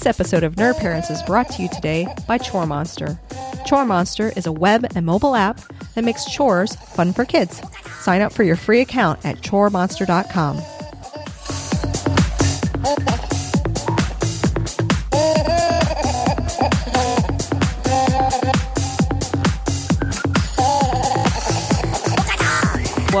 This episode of Nerd Parents is brought to you today by Chore Monster. Chore Monster is a web and mobile app that makes chores fun for kids. Sign up for your free account at choremonster.com.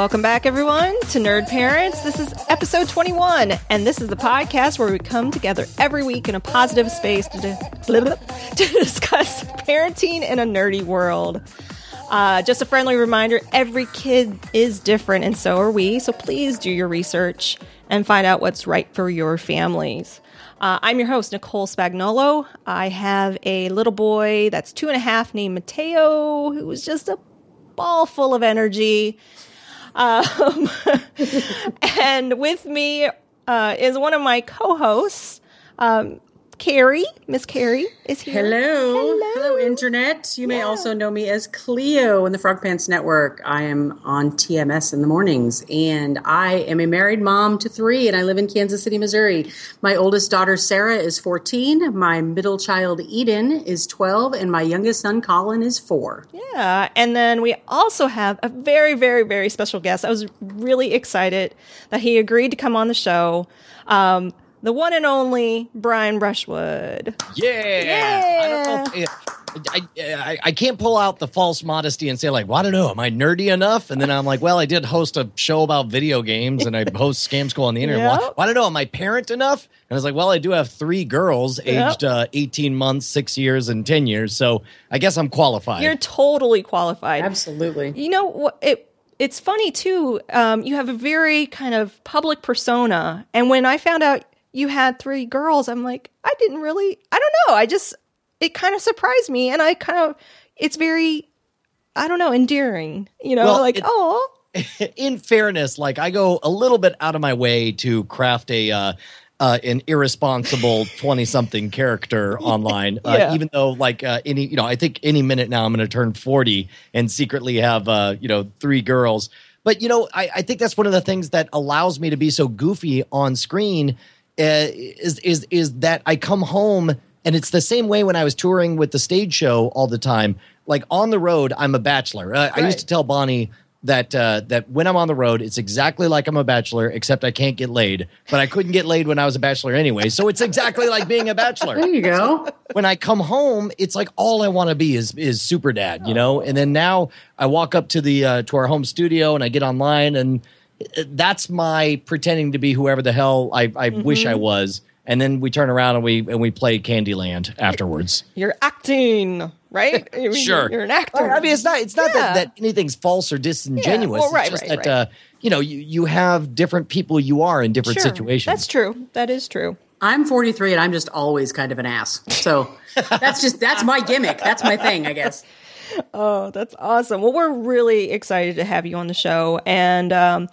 Welcome back, everyone, to Nerd Parents. This is episode 21, and this is the podcast where we come together every week in a positive space to, to discuss parenting in a nerdy world. Uh, just a friendly reminder every kid is different, and so are we. So please do your research and find out what's right for your families. Uh, I'm your host, Nicole Spagnolo. I have a little boy that's two and a half named Mateo, who is just a ball full of energy. Um, and with me uh, is one of my co hosts, um, Carrie. Miss Carrie is here. Hello. Hello, Internet. You may also know me as Cleo in the Frog Pants Network. I am on TMS in the mornings, and I am a married mom to three, and I live in Kansas City, Missouri. My oldest daughter, Sarah, is 14. My middle child, Eden, is 12, and my youngest son, Colin, is four. Yeah, and then we also have a very, very, very special guest. I was really excited that he agreed to come on the show. Um, the one and only Brian Brushwood. Yeah. I don't know. If, I, I I can't pull out the false modesty and say like, well, I don't know, am I nerdy enough? And then I'm like, well, I did host a show about video games and I host Scam School on the internet. Yeah. Well, I don't know, am I parent enough? And I was like, well, I do have three girls Yeah. aged uh, 18 months, six years, and 10 years, so I guess I'm qualified. You're totally qualified. Absolutely. You know? It it's funny too. Um, you have a very kind of public persona, and when I found out you had three girls, I'm like, I didn't really. I don't know. I just it kind of surprised me, and I kind of it's very. I don't know, endearing. You know, Well, like oh, in fairness, like I go a little bit out of my way to craft a uh, uh, an irresponsible twenty something character online, uh, Yeah. even though like uh, any you know I think any minute now I'm going to turn forty and secretly have uh, you know three girls. But you know I, I think that's one of the things that allows me to be so goofy on screen is is is that I come home and it's the same way when I was touring with the stage show all the time. Like on the road, I'm a bachelor. Uh, I Right. used to tell Bonnie that uh, that when I'm on the road, it's exactly like I'm a bachelor, except I can't get laid. But I couldn't get laid when I was a bachelor anyway, so it's exactly like being a bachelor. There you go. When I come home, it's like all I want to be is is super dad, you know. And then now I walk up to the uh, to our home studio and I get online, and uh, that's my pretending to be whoever the hell I, I wish I was. And then we turn around and we and we play Candyland afterwards. you're acting right. I mean, Sure. you're an actor. I mean, it's not. It's not Yeah. that, that anything's false or disingenuous. Yeah, well, right, it's just right, that right. Uh, you know you you have different people you are in different Sure. situations. That's true. That is true. I'm 43, and I'm just always kind of an ass. So that's just, that's my gimmick. That's my thing, I guess. Oh, that's awesome. Well, we're really excited to have you on the show, and um,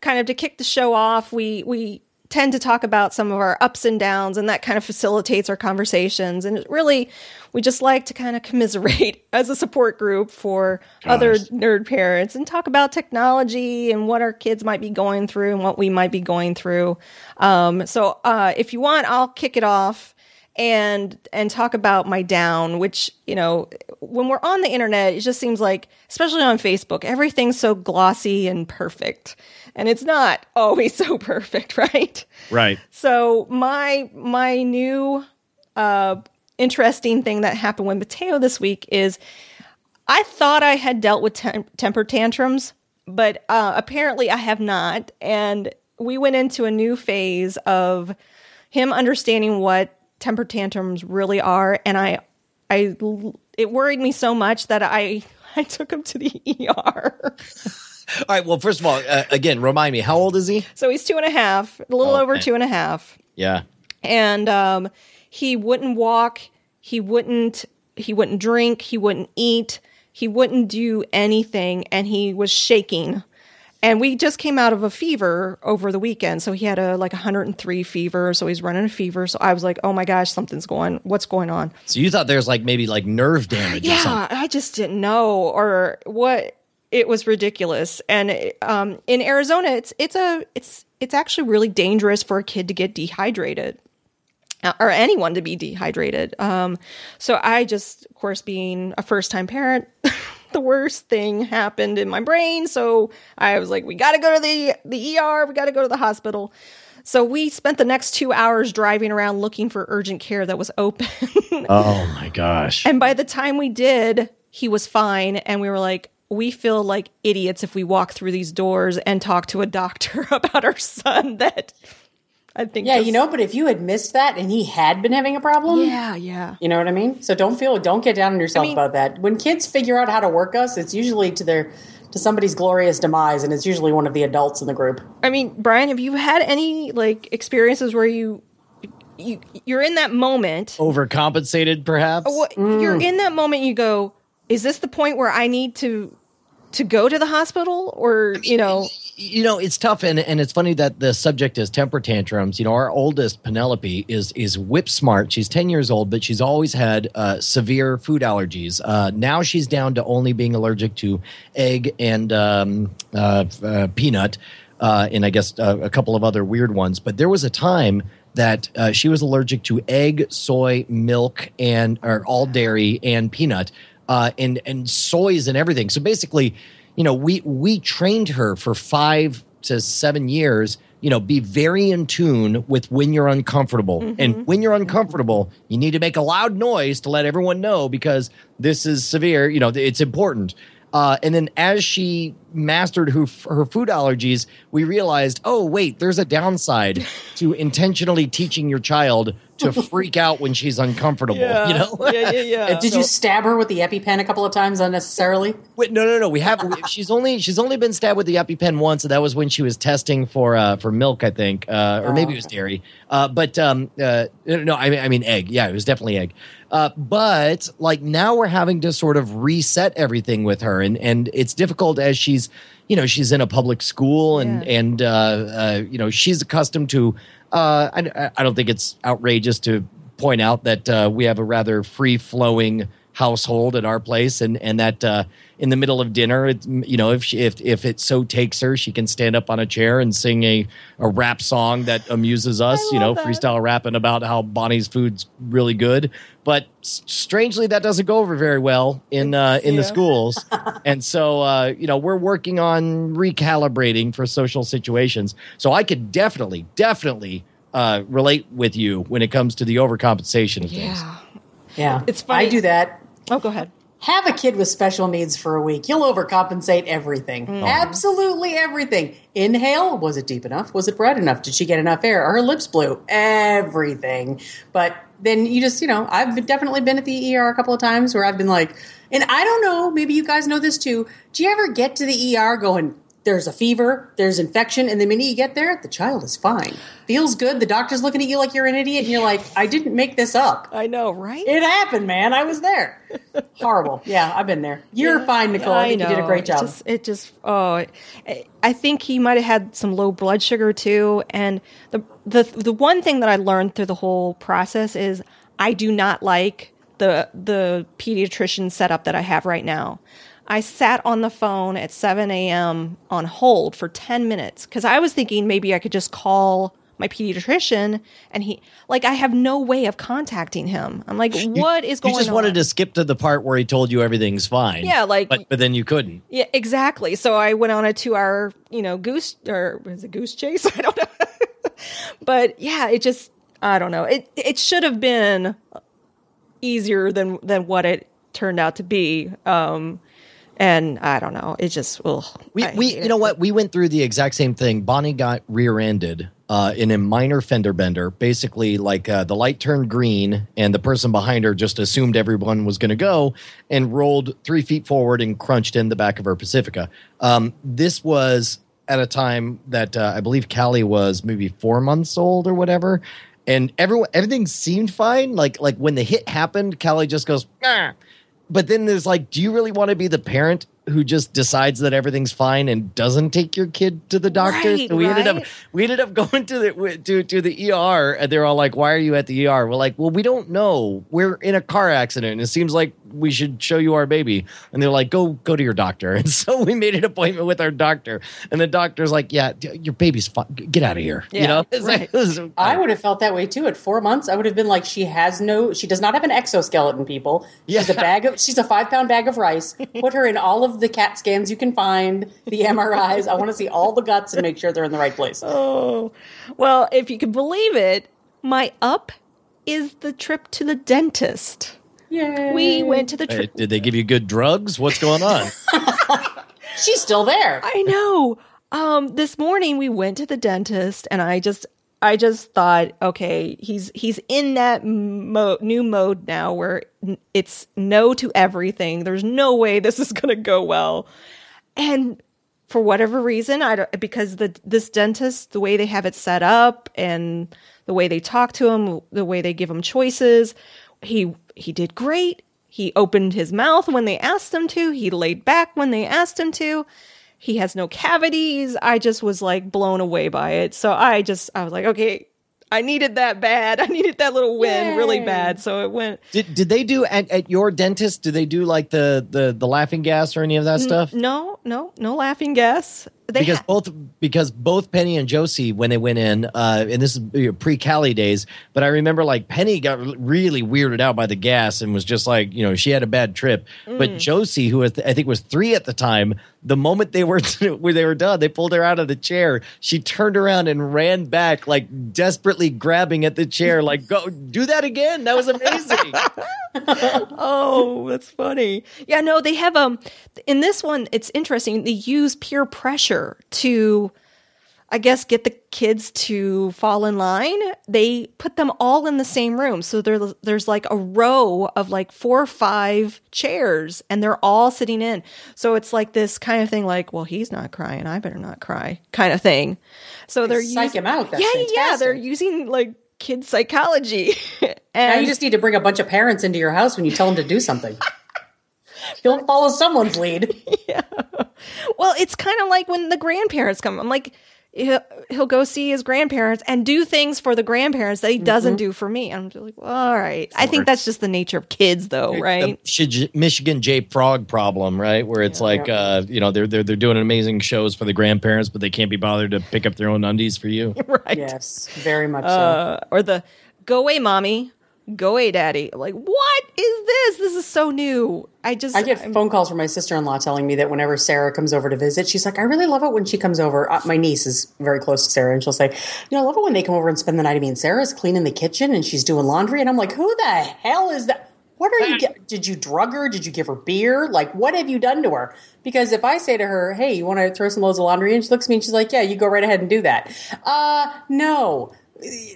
kind of to kick the show off, we we tend to talk about some of our ups and downs, and that kind of facilitates our conversations. And it really, we just like to kind of commiserate as a support group for other nerd parents and talk about technology and what our kids might be going through and what we might be going through. Um, so, uh, if you want, I'll kick it off and and talk about my down which you know when we're on the internet it just seems like especially on facebook everything's so glossy and perfect. And it's not always so perfect right? Right. so my my new uh interesting thing that happened with mateo this week is i thought i had dealt with tem- temper tantrums but uh apparently i have not. And we went into a new phase of him understanding what temper tantrums really are and i i it worried me so much that i i took him to the er All right. Well, first of all, uh, again, remind me, how old is he? so he's two and a half a little over Okay. two and a half Yeah. and um, he wouldn't walk he wouldn't he wouldn't drink he wouldn't eat he wouldn't do anything and he was shaking and we just came out of a fever over the weekend. So he had a like 103 fever. So he's running a fever. So i was like oh my gosh something's going what's going on? So you thought there's like maybe like nerve damage or yeah something. i just didn't know or what it was ridiculous. And um, in arizona it's it's a it's it's actually really dangerous for a kid to get dehydrated or anyone to be dehydrated. Um, so I just, of course, being a first time parent, the worst thing happened in my brain. So I was like, we got to go to the, the ER. We got to go to the hospital. So we spent the next two hours driving around looking for urgent care that was open. oh my gosh. And by the time we did, he was fine. And we were like, we feel like idiots if we walk through these doors and talk to a doctor about our son that I think. Yeah, you know, but if you had missed that and he had been having a problem. Yeah, yeah. You know what I mean? So don't feel, don't get down on yourself I mean, about that. When kids figure out how to work us, it's usually to their, to somebody's glorious demise and it's usually one of the adults in the group. I mean, Brian, have you had any like experiences where you you you're in that moment overcompensated perhaps what, mm. you're in that moment you go is this the point where i need to to go to the hospital or you know you know it's tough and, and it's funny that the subject is temper tantrums. You know our oldest penelope is is whip smart. She's 10 years old but she's always had uh, severe food allergies. Uh, now she's down to only being allergic to egg and um, uh, uh peanut uh, and i guess uh, a couple of other weird ones. But there was a time that she was allergic to egg soy milk and or all dairy and peanut and and soys and everything. So basically, you know, we we trained her for five to seven years. You know, be very in tune with when you're uncomfortable, mm-hmm. and when you're uncomfortable, you need to make a loud noise to let everyone know because this is severe. You know, it's important. Uh, and then as she mastered her, her food allergies, we realized, oh, wait, there's a downside to intentionally teaching your child to freak out when she's uncomfortable. Yeah. You know? yeah, yeah, yeah. Did so, you stab her with the EpiPen a couple of times unnecessarily? Wait, no, no, no. We have. We, she's only she's only been stabbed with the EpiPen once, and that was when she was testing for uh, for milk, I think, uh, or oh, maybe it was dairy. Uh, but um, uh, no, I mean, I mean egg. Yeah, it was definitely egg. Uh, but like now we're having to sort of reset everything with her, and and it's difficult as she's you know she's in a public school and yeah. and uh, uh, you know she's accustomed to. Uh, I, I don't think it's outrageous to point out that uh, we have a rather free flowing household at our place, and and that uh, in the middle of dinner, it, you know, if she, if if it so takes her, she can stand up on a chair and sing a a rap song that amuses us. You know, that. freestyle rapping about how Bonnie's food's really good. But strangely, that doesn't go over very well in uh, in yeah. the schools, and so uh, you know we're working on recalibrating for social situations. So I could definitely, definitely uh, relate with you when it comes to the overcompensation of yeah. things. Yeah, it's funny. I do that. Oh, go ahead have a kid with special needs for a week. You'll overcompensate everything. Mm. Absolutely everything. Inhale. Was it deep enough? Was it bright enough? Did she get enough air? Are her lips blue? Everything. But then you just, you know, I've definitely been at the ER a couple of times where I've been like, and I don't know, maybe you guys know this too. Do you ever get to the ER going, there's a fever, there's infection, and the minute you get there, the child is fine. Feels good. The doctor's looking at you like you're an idiot, and you're like, I didn't make this up. I know, right? It happened, man. I was there. Horrible. Yeah, I've been there. You're yeah, fine, Nicole. I, I think know. you did a great job. It just, it just oh, I think he might have had some low blood sugar too. And the the the one thing that I learned through the whole process is I do not like the the pediatrician setup that I have right now. I sat on the phone at 7 a.m. on hold for 10 minutes because I was thinking maybe I could just call my pediatrician and he like I have no way of contacting him. I'm like, what is going on? You just on? wanted to skip to the part where he told you everything's fine. Yeah, like but, but then you couldn't. Yeah, exactly. So I went on a two hour, you know, goose or was it goose chase? I don't know. but yeah, it just I don't know. It it should have been easier than than what it turned out to be. Um and I don't know. It just ugh, we we you know what we went through the exact same thing. Bonnie got rear-ended uh, in a minor fender bender. Basically, like uh, the light turned green, and the person behind her just assumed everyone was going to go and rolled three feet forward and crunched in the back of her Pacifica. Um, this was at a time that uh, I believe Callie was maybe four months old or whatever. And everyone, everything seemed fine. Like, like when the hit happened, Callie just goes, ah but then there's like, do you really want to be the parent who just decides that everything's fine and doesn't take your kid to the doctor? Right, so we right? ended up we ended up going to the to to the ER, and they're all like, "Why are you at the ER?" We're like, "Well, we don't know. We're in a car accident. And it seems like we should show you our baby. And they're like, go go to your doctor. And so we made an appointment with our doctor. And the doctor's like, yeah, your baby's fine. Get out of here. Yeah, you know, right. like, it I would have felt that way too. At four months, I would have been like, she has no, she does not have an exoskeleton. People, she's a bag of, she's a five pound bag of rice. Put her in all of the CAT scans you can find, the MRIs. I want to see all the guts and make sure they're in the right place. Oh, well, if you can believe it, my up is the trip to the dentist. Yay! We went to the Hey, trip. did they give you good drugs? What's going on? She's still there. I know. Um, this morning we went to the dentist, and I just, I just thought, okay, he's he's in that mo- new mode now where it's no to everything. There's no way this is going to go well, and for whatever reason, I don't because the this dentist, the way they have it set up, and the way they talk to him, the way they give him choices, he he did great. He opened his mouth when they asked him to. He laid back when they asked him to. He has no cavities. I just was like blown away by it. So I just I was like, okay, I needed that bad. I needed that little win really bad. So it went did did they do at, at your dentist? Do they do like the the the laughing gas or any of that stuff? no, no, no laughing gas. They because ha- both because both Penny and Josie when they went in, uh, and this is pre Callie days, but I remember like Penny got really weirded out by the gas and was just like you know she had a bad trip, Mm. but Josie who was I think was three at the time, the moment they were when they were done, they pulled her out of the chair. She turned around and ran back like desperately grabbing at the chair, like go do that again. That was amazing. Oh, that's funny. Yeah, no, they have um in this one it's interesting. They use peer pressure to I guess get the kids to fall in line. They put them all in the same room. So there, there's like a row of like four or five chairs and they're all sitting in. So it's like this kind of thing like, well, he's not crying. I better not cry kind of thing. So they're psych using, him out. That's yeah, yeah, they're using like kid psychology. Now and you just need to bring a bunch of parents into your house when you tell them to do something. You'll follow someone's lead. yeah. Well, it's kind of like when the grandparents come. I'm like, he'll, he'll go see his grandparents and do things for the grandparents that he doesn't do for me. I'm just like, well, all right. I think that's just the nature of kids, though, right? the Michigan J Frog problem, right? Where it's like, uh, you know, they're they're they're doing amazing shows for the grandparents, but they can't be bothered to pick up their own undies for you. right. Yes, very much so. Uh, or the go away, mommy, go away, daddy. Like, what is this? This is so new. I just, I get I'm- phone calls from my sister in law telling me that whenever Sarah comes over to visit, she's like, I really love it when she comes over. Uh, my niece is very close to Sarah, and she'll say, You know, I love it when they come over and spend the night. I mean, Sarah's cleaning the kitchen and she's doing laundry. And I'm like, Who the hell is that? What are you? Get- Did you drug her? Did you give her beer? Like, what have you done to her? Because if I say to her, "Hey, you want to throw some loads of laundry?" and she looks at me and she's like, "Yeah, you go right ahead and do that." Uh, no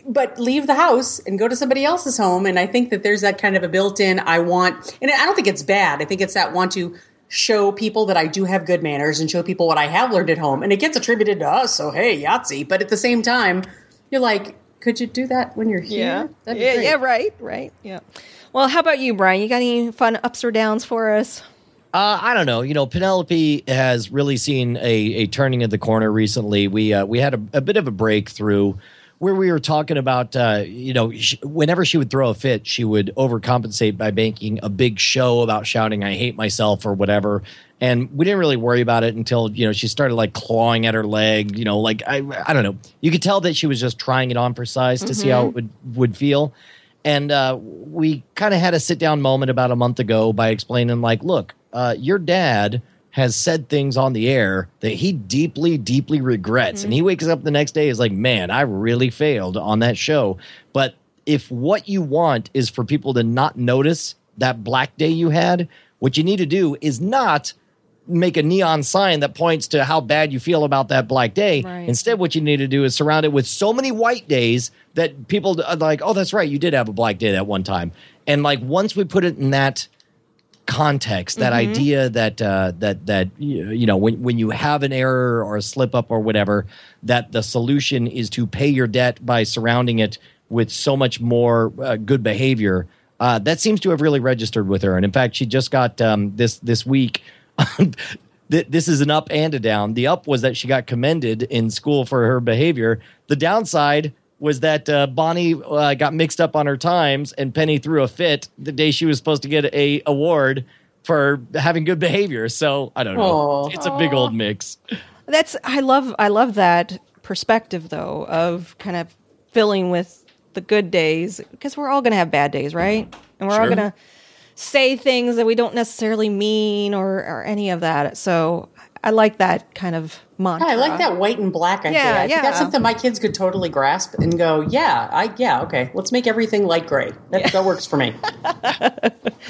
but leave the house and go to somebody else's home. And I think that there's that kind of a built in, I want, and I don't think it's bad. I think it's that want to show people that I do have good manners and show people what I have learned at home. And it gets attributed to us. So, hey, Yahtzee. But at the same time, you're like, could you do that when you're here? yeah, That'd be yeah, great. yeah, right, right, yeah. Well, how about you, Brian? You got any fun ups or downs for us? Uh, I don't know. You know, Penelope has really seen a, a turning of the corner recently. We uh, we had a, a bit of a breakthrough where we were talking about, uh, you know, sh- whenever she would throw a fit, she would overcompensate by making a big show about shouting, "I hate myself" or whatever. And we didn't really worry about it until you know she started like clawing at her leg. You know, like I I don't know. You could tell that she was just trying it on for size to see how it would would feel. And uh, we kind of had a sit down moment about a month ago by explaining, like, look, uh, your dad has said things on the air that he deeply, deeply regrets. And he mm-hmm. wakes up the next day is like, man, I really failed on that show. But if what you want is for people to not notice that black day you had, what you need to do is not make a neon sign that points to how bad you feel about that black day. Right. Instead, what you need to do is surround it with so many white days that people are like, oh, that's right, you did have a black day that one time. And like once we put it in that context, that idea that uh, that that you know when when you have an error or a slip up or whatever, that the solution is to pay your debt by surrounding it with so much more uh, good behavior. Uh, that seems to have really registered with her, and in fact, she just got um, this this week. th- this is an up and a down. The up was that she got commended in school for her behavior. The downside was that uh, Bonnie uh, got mixed up on her times, and Penny threw a fit the day she was supposed to get a award for having good behavior. So I don't know. Aw. It's a big old mix. That's I love I love that perspective though of kind of filling with the good days because we're all going to have bad days, right? And we're all going to say things that we don't necessarily mean or or any of that. So I like that kind of mantra. Yeah, I like that white and black idea. Yeah, I think that's something my kids could totally grasp and go, yeah, I yeah, okay, let's make everything light gray. That, that works for me.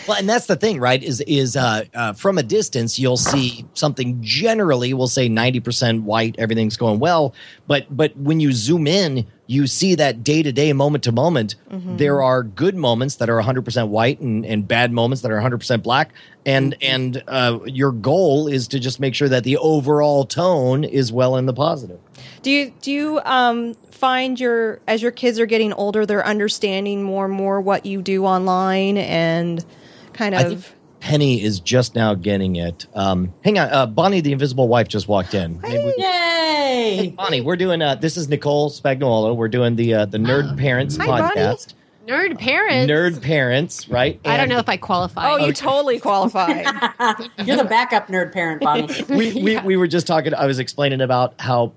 Well, and that's the thing, right? Is is uh, uh, from a distance you'll see something generally we'll say ninety percent white, everything's going well, but but when you zoom in, you see that day to day, moment to moment. There are good moments that are one hundred percent white, and and bad moments that are one hundred percent black. And and uh, your goal is to just make sure that the overall tone is well in the positive. Do you do you um find your as your kids are getting older they're understanding more and more what you do online and kind of Penny is just now getting it. Um, hang on, uh, Bonnie, the invisible wife, just walked in. Maybe we- Yay! Bonnie, we're doing. Uh, this is Nicole Spagnuolo. We're doing the uh, the Nerd Parents Hi, Bonnie. podcast. Nerd parents. Nerd Parents, right? I don't know if I qualify. Oh, you totally qualify. You're the backup nerd parent, Bonnie. we, we we were just talking. I was explaining about how,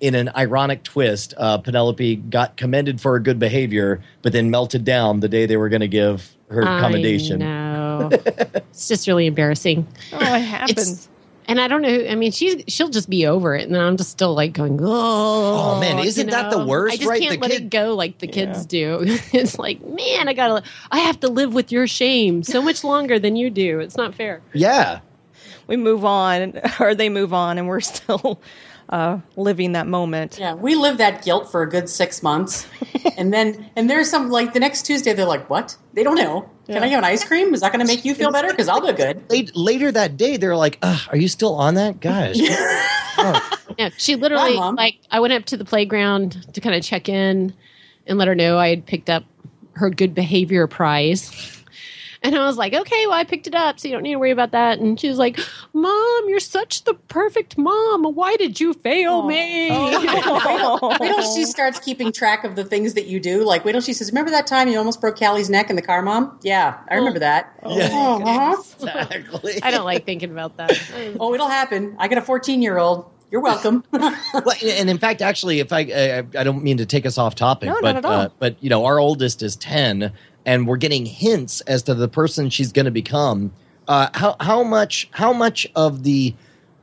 in an ironic twist, uh, Penelope got commended for her good behavior, but then melted down the day they were going to give her commendation. No, it's just really embarrassing. oh, it happens. And I don't know. I mean, she's she'll just be over it, and then I'm just still like going, oh, Oh, man, isn't that the worst, I just right? can't The let kid- it go like the kids do. it's like, man, I gotta, I have to live with your shame so much longer than you do. It's not fair. Yeah, we move on or they move on and we're still uh, living that moment. Yeah, we live that guilt for a good six months, and then and there's some like the next Tuesday they're like, "What? They don't know. Can I have an ice cream? Is that going to make you feel better? Because I'll do good." Late, later that day, they're like, Ugh, "Are you still on that, guys?" Yeah, she literally Hi, Mom. like I went up to the playground to kind of check in and let her know I had picked up her good behavior prize. And I was like, okay, well, I picked it up, so you don't need to worry about that. And she was like, Mom, you're such the perfect mom. Why did you fail me? Wait till she starts keeping track of the things that you do. Like, wait till she says, "Remember that time you almost broke Callie's neck in the car, Mom?" Yeah, I remember that. Yeah. Oh, uh-huh. exactly. I don't like thinking about that. oh, it'll happen. I got a 14 year old. You're welcome. Well, and in fact, actually, if I I, I don't mean to take us off topic, No, not but at all. Uh, but you know, our oldest is ten, and we're getting hints as to the person she's going to become. Uh, how how much how much of the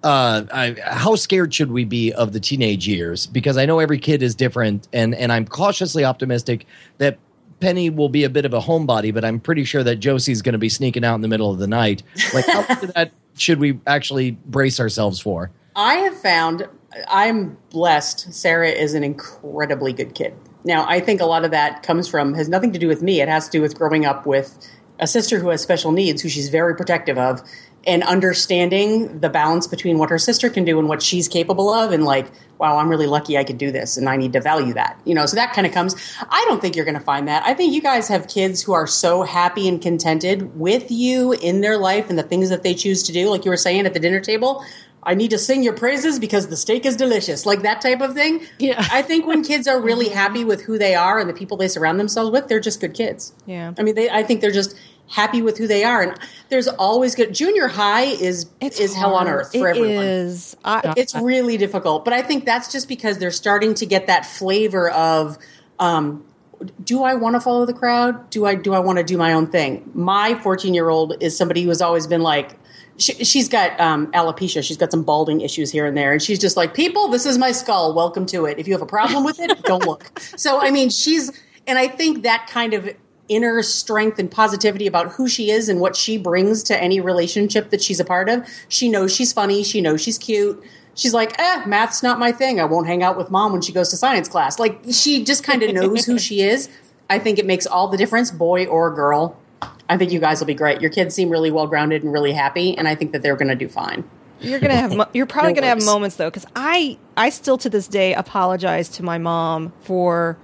uh, I, how scared should we be of the teenage years? Because I know every kid is different, and and I'm cautiously optimistic that. Penny will be a bit of a homebody, but I'm pretty sure that Josie's going to be sneaking out in the middle of the night. Like, how much of that should we actually brace ourselves for? I have found I'm blessed. Sarah is an incredibly good kid. Now, I think a lot of that comes from has nothing to do with me. It has to do with growing up with a sister who has special needs, who she's very protective of, and understanding the balance between what her sister can do and what she's capable of, and like, wow, I'm really lucky I could do this, and I need to value that. You know, so that kind of comes. I don't think you're going to find that. I think you guys have kids who are so happy and contented with you in their life and the things that they choose to do, like you were saying at the dinner table. I need to sing your praises because the steak is delicious, like that type of thing. Yeah. I think when kids are really happy with who they are and the people they surround themselves with, they're just good kids. Yeah. I mean, they, I think they're just happy with who they are, and there's always good. Junior high is is hell on earth for It everyone. is. I, It's really difficult, but I think that's just because they're starting to get that flavor of. Um, do I want to follow the crowd? Do I do I want to do my own thing? My 14 year old is somebody who has always been like, she, she's got um, alopecia. She's got some balding issues here and there, and she's just like, people, this is my skull. Welcome to it. If you have a problem with it, don't look. So I mean, she's, and I think that kind of inner strength and positivity about who she is and what she brings to any relationship that she's a part of. She knows she's funny. She knows she's cute. She's like, eh, math's not my thing. I won't hang out with mom when she goes to science class. Like, she just kind of knows who she is. I think it makes all the difference, boy or girl. I think you guys will be great. Your kids seem really well grounded and really happy, and I think that they're going to do fine. You're gonna have. Mo- you're probably No gonna have moments though, because I I still to this day apologize to my mom for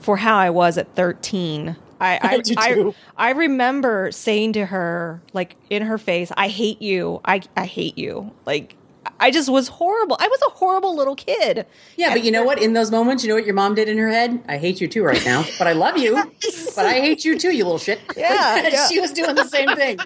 for how I was at 13. I I, I. I remember saying to her like in her face, "I hate you. I I hate you." Like I just was horrible. I was a horrible little kid. Yeah, but you know what? In those moments, you know what your mom did in her head? I hate you too right now, but I love you. but I hate you too, you little shit. Yeah, yeah. she was doing the same thing.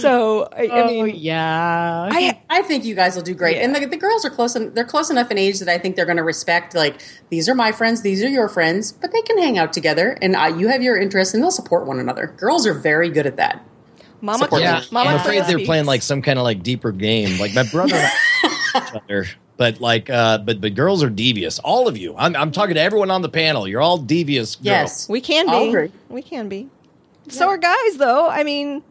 So I, I Oh mean, yeah. I I think you guys will do great, Yeah. and the, the girls are close. En- they're close enough in age that I think they're going to respect. Like these are my friends, these are your friends, but they can hang out together, and uh, you have your interests, and they'll support one another. Girls are very good at that. Mama, Support Yeah, Mama I'm afraid they're playing like some kind of like deeper game. Like my brother, and each other, but like, uh, but but girls are devious. All of you. I'm I'm talking to everyone on the panel. You're all devious. Girls. Yes, We can be. We can be. So are guys, though. I mean,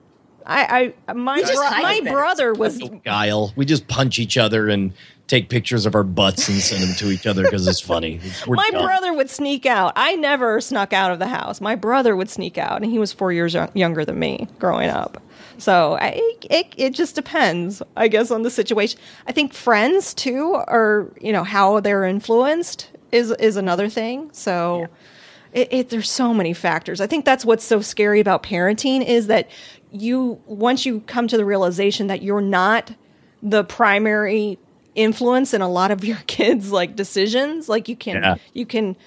I, I my just bro- my brother was No guile. We just punch each other and take pictures of our butts and send them to each other because it's funny. We're my dumb. brother would sneak out. I never snuck out of the house. My brother would sneak out, and he was four years young, younger than me growing up. So I, it it just depends, I guess, on the situation. I think friends too, or you know how they're influenced is is another thing. So. It, it, there's so many factors. I think that's what's so scary about parenting is that you once you come to the realization that you're not the primary influence in a lot of your kids like decisions like you can Yeah. you can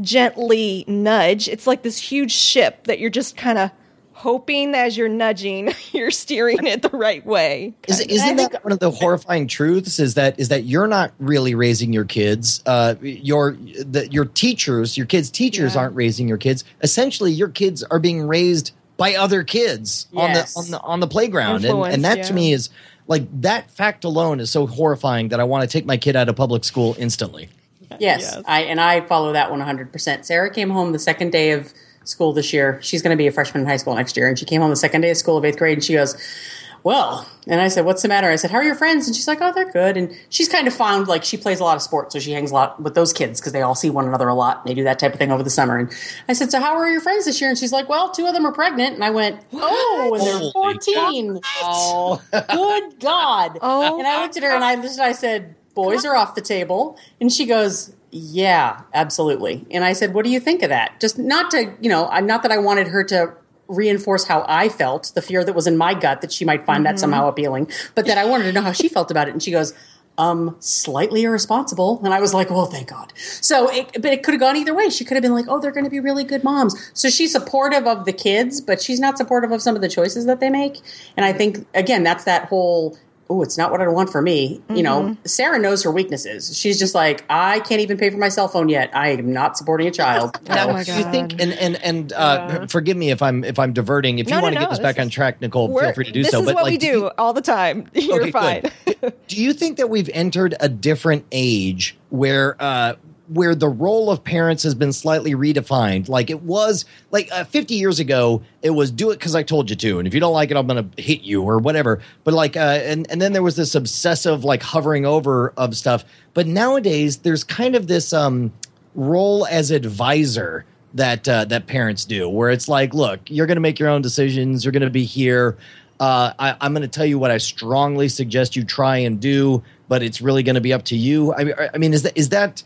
gently nudge it's like this huge ship that you're just kind of hoping as you're nudging you're steering it the right way Is, isn't that one of the horrifying truths? Is that is that you're not really raising your kids? Uh, your the, your teachers, your kids' teachers Yeah. aren't raising your kids. Essentially, your kids are being raised by other kids Yes. on the on the on the playground, and, and that to me is like that fact alone is so horrifying that I want to take my kid out of public school instantly. Yes, Yes. I and I follow that one hundred percent. Sarah came home the second day of school this year. She's going to be a freshman in high school next year, and she came home the second day of school of eighth grade, and she goes. Well, and I said, "What's the matter?" I said, "How are your friends?" And she's like, "Oh, they're good." And she's kind of found like she plays a lot of sports, so she hangs a lot with those kids because they all see one another a lot. And they do that type of thing over the summer. And I said, "So how are your friends this year?" And she's like, "Well, two of them are pregnant." And I went, "Oh, and they're fourteen. Oh, good God!" Oh. and I looked at her and I listened. I said, "Boys are off the table," and she goes. Yeah, absolutely. And I said, "What do you think of that?" Just not to, you know, not that I wanted her to reinforce how I felt, the fear that was in my gut that she might find that somehow appealing, but that I wanted to know how she felt about it. And she goes, um, slightly irresponsible. And I was like, well, thank God. So, it, but it could have gone either way. She could have been like, oh, they're going to be really good moms. So she's supportive of the kids, but she's not supportive of some of the choices that they make. And I think, again, that's that whole, oh, it's not what I want for me. You know, Sarah knows her weaknesses. She's just like, I can't even pay for my cell phone yet. I am not supporting a child. Now, Oh my do you God. think? And and and uh, forgive me if I'm if I'm diverting. If No, you no, want to no, get this this back is- on track, Nicole, feel free to do this so. This is but what like, we do do you- all the time you're Okay, fine. Do you think that we've entered a different age where uh, where the role of parents has been slightly redefined? Like it was like uh, 50 years ago, it was do it because I told you to, and if you don't like it, I'm going to hit you or whatever. But like, uh, and and then there was this obsessive like hovering over of stuff. But nowadays, there's kind of this um, role as advisor that uh, that parents do, where it's like, look, you're going to make your own decisions. You're going to be here. Uh, I, I'm going to tell you what I strongly suggest you try and do, but it's really going to be up to you. I, mean- I mean, is that is that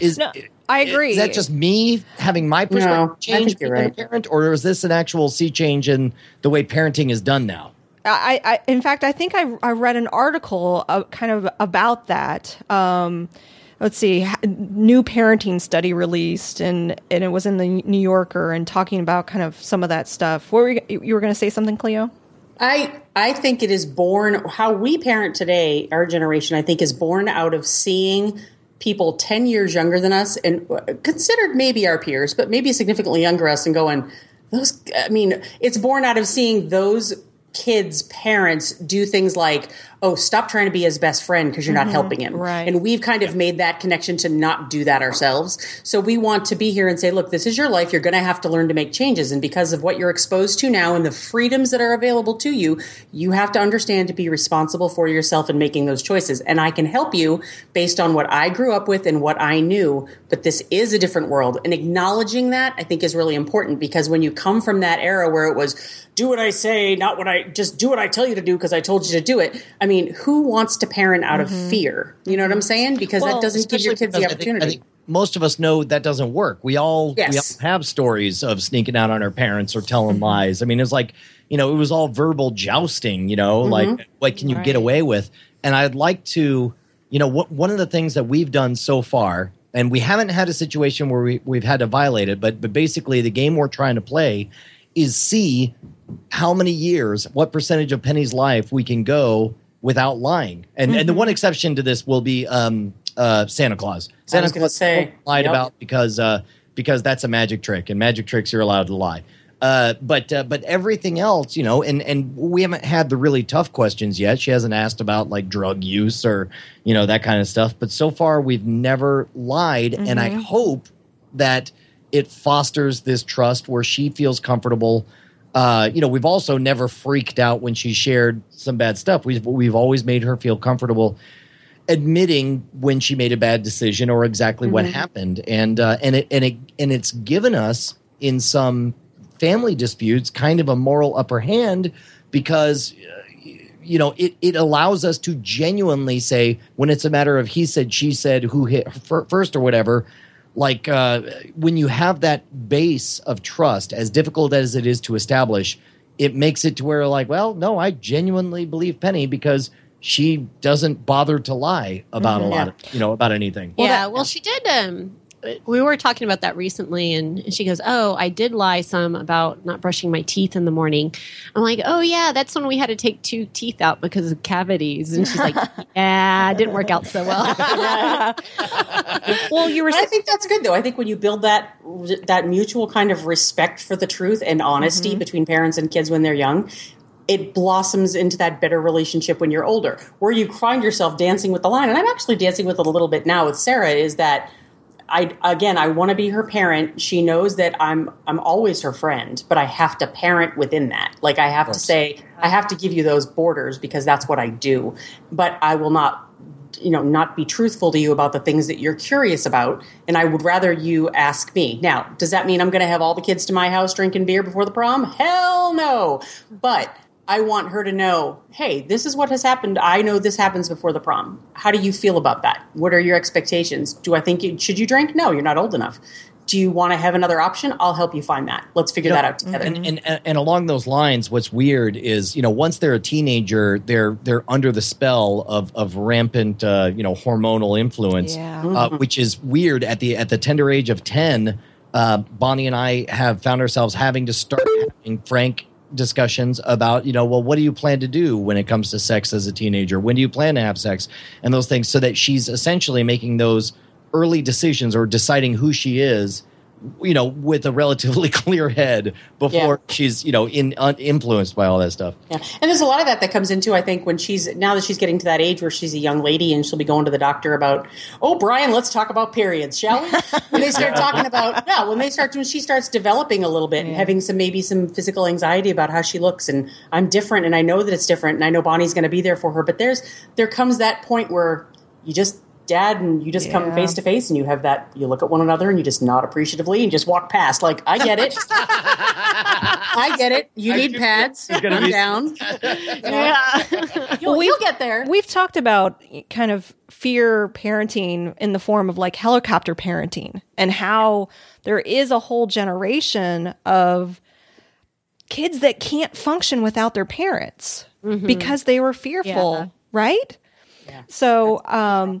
is No, I agree. Is that just me having my perspective No, change think you're a parent, or is this an actual sea change in the way parenting is done now? I, I, in fact, I think I, I read an article uh, kind of about that. Um, let's see, new parenting study released, and and it was in the New Yorker, and talking about kind of some of that stuff. What were you, you were going to say something, Cleo? I I think it is born how we parent today, our generation, I think is born out of seeing people 10 years younger than us and uh, considered maybe our peers, but maybe significantly younger us and going, those I mean, it's born out of seeing those kids' parents do things like, oh, stop trying to be his best friend because you're not mm-hmm. helping him. right. And we've kind of made that connection to not do that ourselves. So we want to be here and say, look, this is your life. You're going to have to learn to make changes. And because of what you're exposed to now and the freedoms that are available to you, you have to understand to be responsible for yourself and making those choices. And I can help you based on what I grew up with and what I knew. But this is a different world. And acknowledging that, I think, is really important because when you come from that era where it was, do what I say, not what I just do what I tell you to do because I told you to do it. I mean, who wants to parent out of mm-hmm. fear? You know what I'm mm-hmm. saying? Because Well, that doesn't give your kids the because I think- opportunity. I think most of us know that doesn't work. We all we all have stories of sneaking out on our parents or telling mm-hmm. lies. I mean, it's like you know, it was all verbal jousting. You know, like what can you get away with? and I'd like to, you know, what, one of the things that we've done so far, and we haven't had a situation where we, we've had to violate it, but but basically the game we're trying to play is see how many years, what percentage of Penny's life we can go without lying. And and the one exception to this will be um, uh, Santa Claus. Santa Claus say, lied yep. about because uh, because that's a magic trick, and magic tricks you're allowed to lie. Uh, but uh, but everything else, you know, and and we haven't had the really tough questions yet. She hasn't asked about like drug use or you know that kind of stuff. But so far, we've never lied, and I hope that it fosters this trust where she feels comfortable. Uh, you know, we've also never freaked out when she shared some bad stuff. We've we've always made her feel comfortable admitting when she made a bad decision or exactly what happened and uh, and it and it and it's given us in some family disputes kind of a moral upper hand because uh, you know it it allows us to genuinely say when it's a matter of he said she said who hit first or whatever like uh, when you have that base of trust as difficult as it is to establish it makes it to where like well no i genuinely believe penny because she doesn't bother to lie about a lot of you know about anything yeah, well, she did. Um, we were talking about that recently, and she goes, "Oh, I did lie some about not brushing my teeth in the morning." I'm like, "Oh yeah, that's when we had to take two teeth out because of cavities." And she's like, "Yeah, it didn't work out so well." Well, you were I think that's good though. I think when you build that that mutual kind of respect for the truth and honesty mm-hmm. between parents and kids when they're young, it blossoms into that better relationship when you're older, where you find yourself dancing with the line. And I'm actually dancing with it a little bit now with Sarah. Is that I again I want to be her parent. She knows that I'm I'm always her friend, but I have to parent within that. Like I have to say I have to give you those borders because that's what I do. But I will not you know not be truthful to you about the things that you're curious about and i would rather you ask me now does that mean i'm going to have all the kids to my house drinking beer before the prom hell no but i want her to know hey this is what has happened. I know this happens before the prom. How do you feel about that? What are your expectations? Do i think you should you drink? No you're not old enough. Do you want to have another option? I'll help you find that. Let's figure that out together. and, and and and along those lines, what's weird is you know once they're a teenager, they're they're under the spell of of rampant uh, you know hormonal influence, Yeah. uh, which is weird. At the at the tender age of ten. Uh, Bonnie and I have found ourselves having to start having frank discussions about you know well what do you plan to do when it comes to sex as a teenager? When do you plan to have sex? And those things so that she's essentially making those early decisions or deciding who she is you know with a relatively clear head before she's you know in un, influenced by all that stuff. Yeah, and there's a lot of that that comes into I think when she's now that she's getting to that age where she's a young lady and she'll be going to the doctor about, oh Brian, let's talk about periods, shall we? when they start talking about yeah, when they start when she starts developing a little bit and having some maybe some physical anxiety about how she looks and I'm different and I know that it's different and I know Bonnie's going to be there for her, but there's there comes that point where you just dad and you just come face to face and you have that you look at one another and you just nod appreciatively and just walk past like I get it. I get it. You need pads. gonna I'm be- down. yeah. You'll, you'll get there. We've talked about kind of fear parenting in the form of like helicopter parenting and how there is a whole generation of kids that can't function without their parents because they were fearful, Yeah. right? So, um,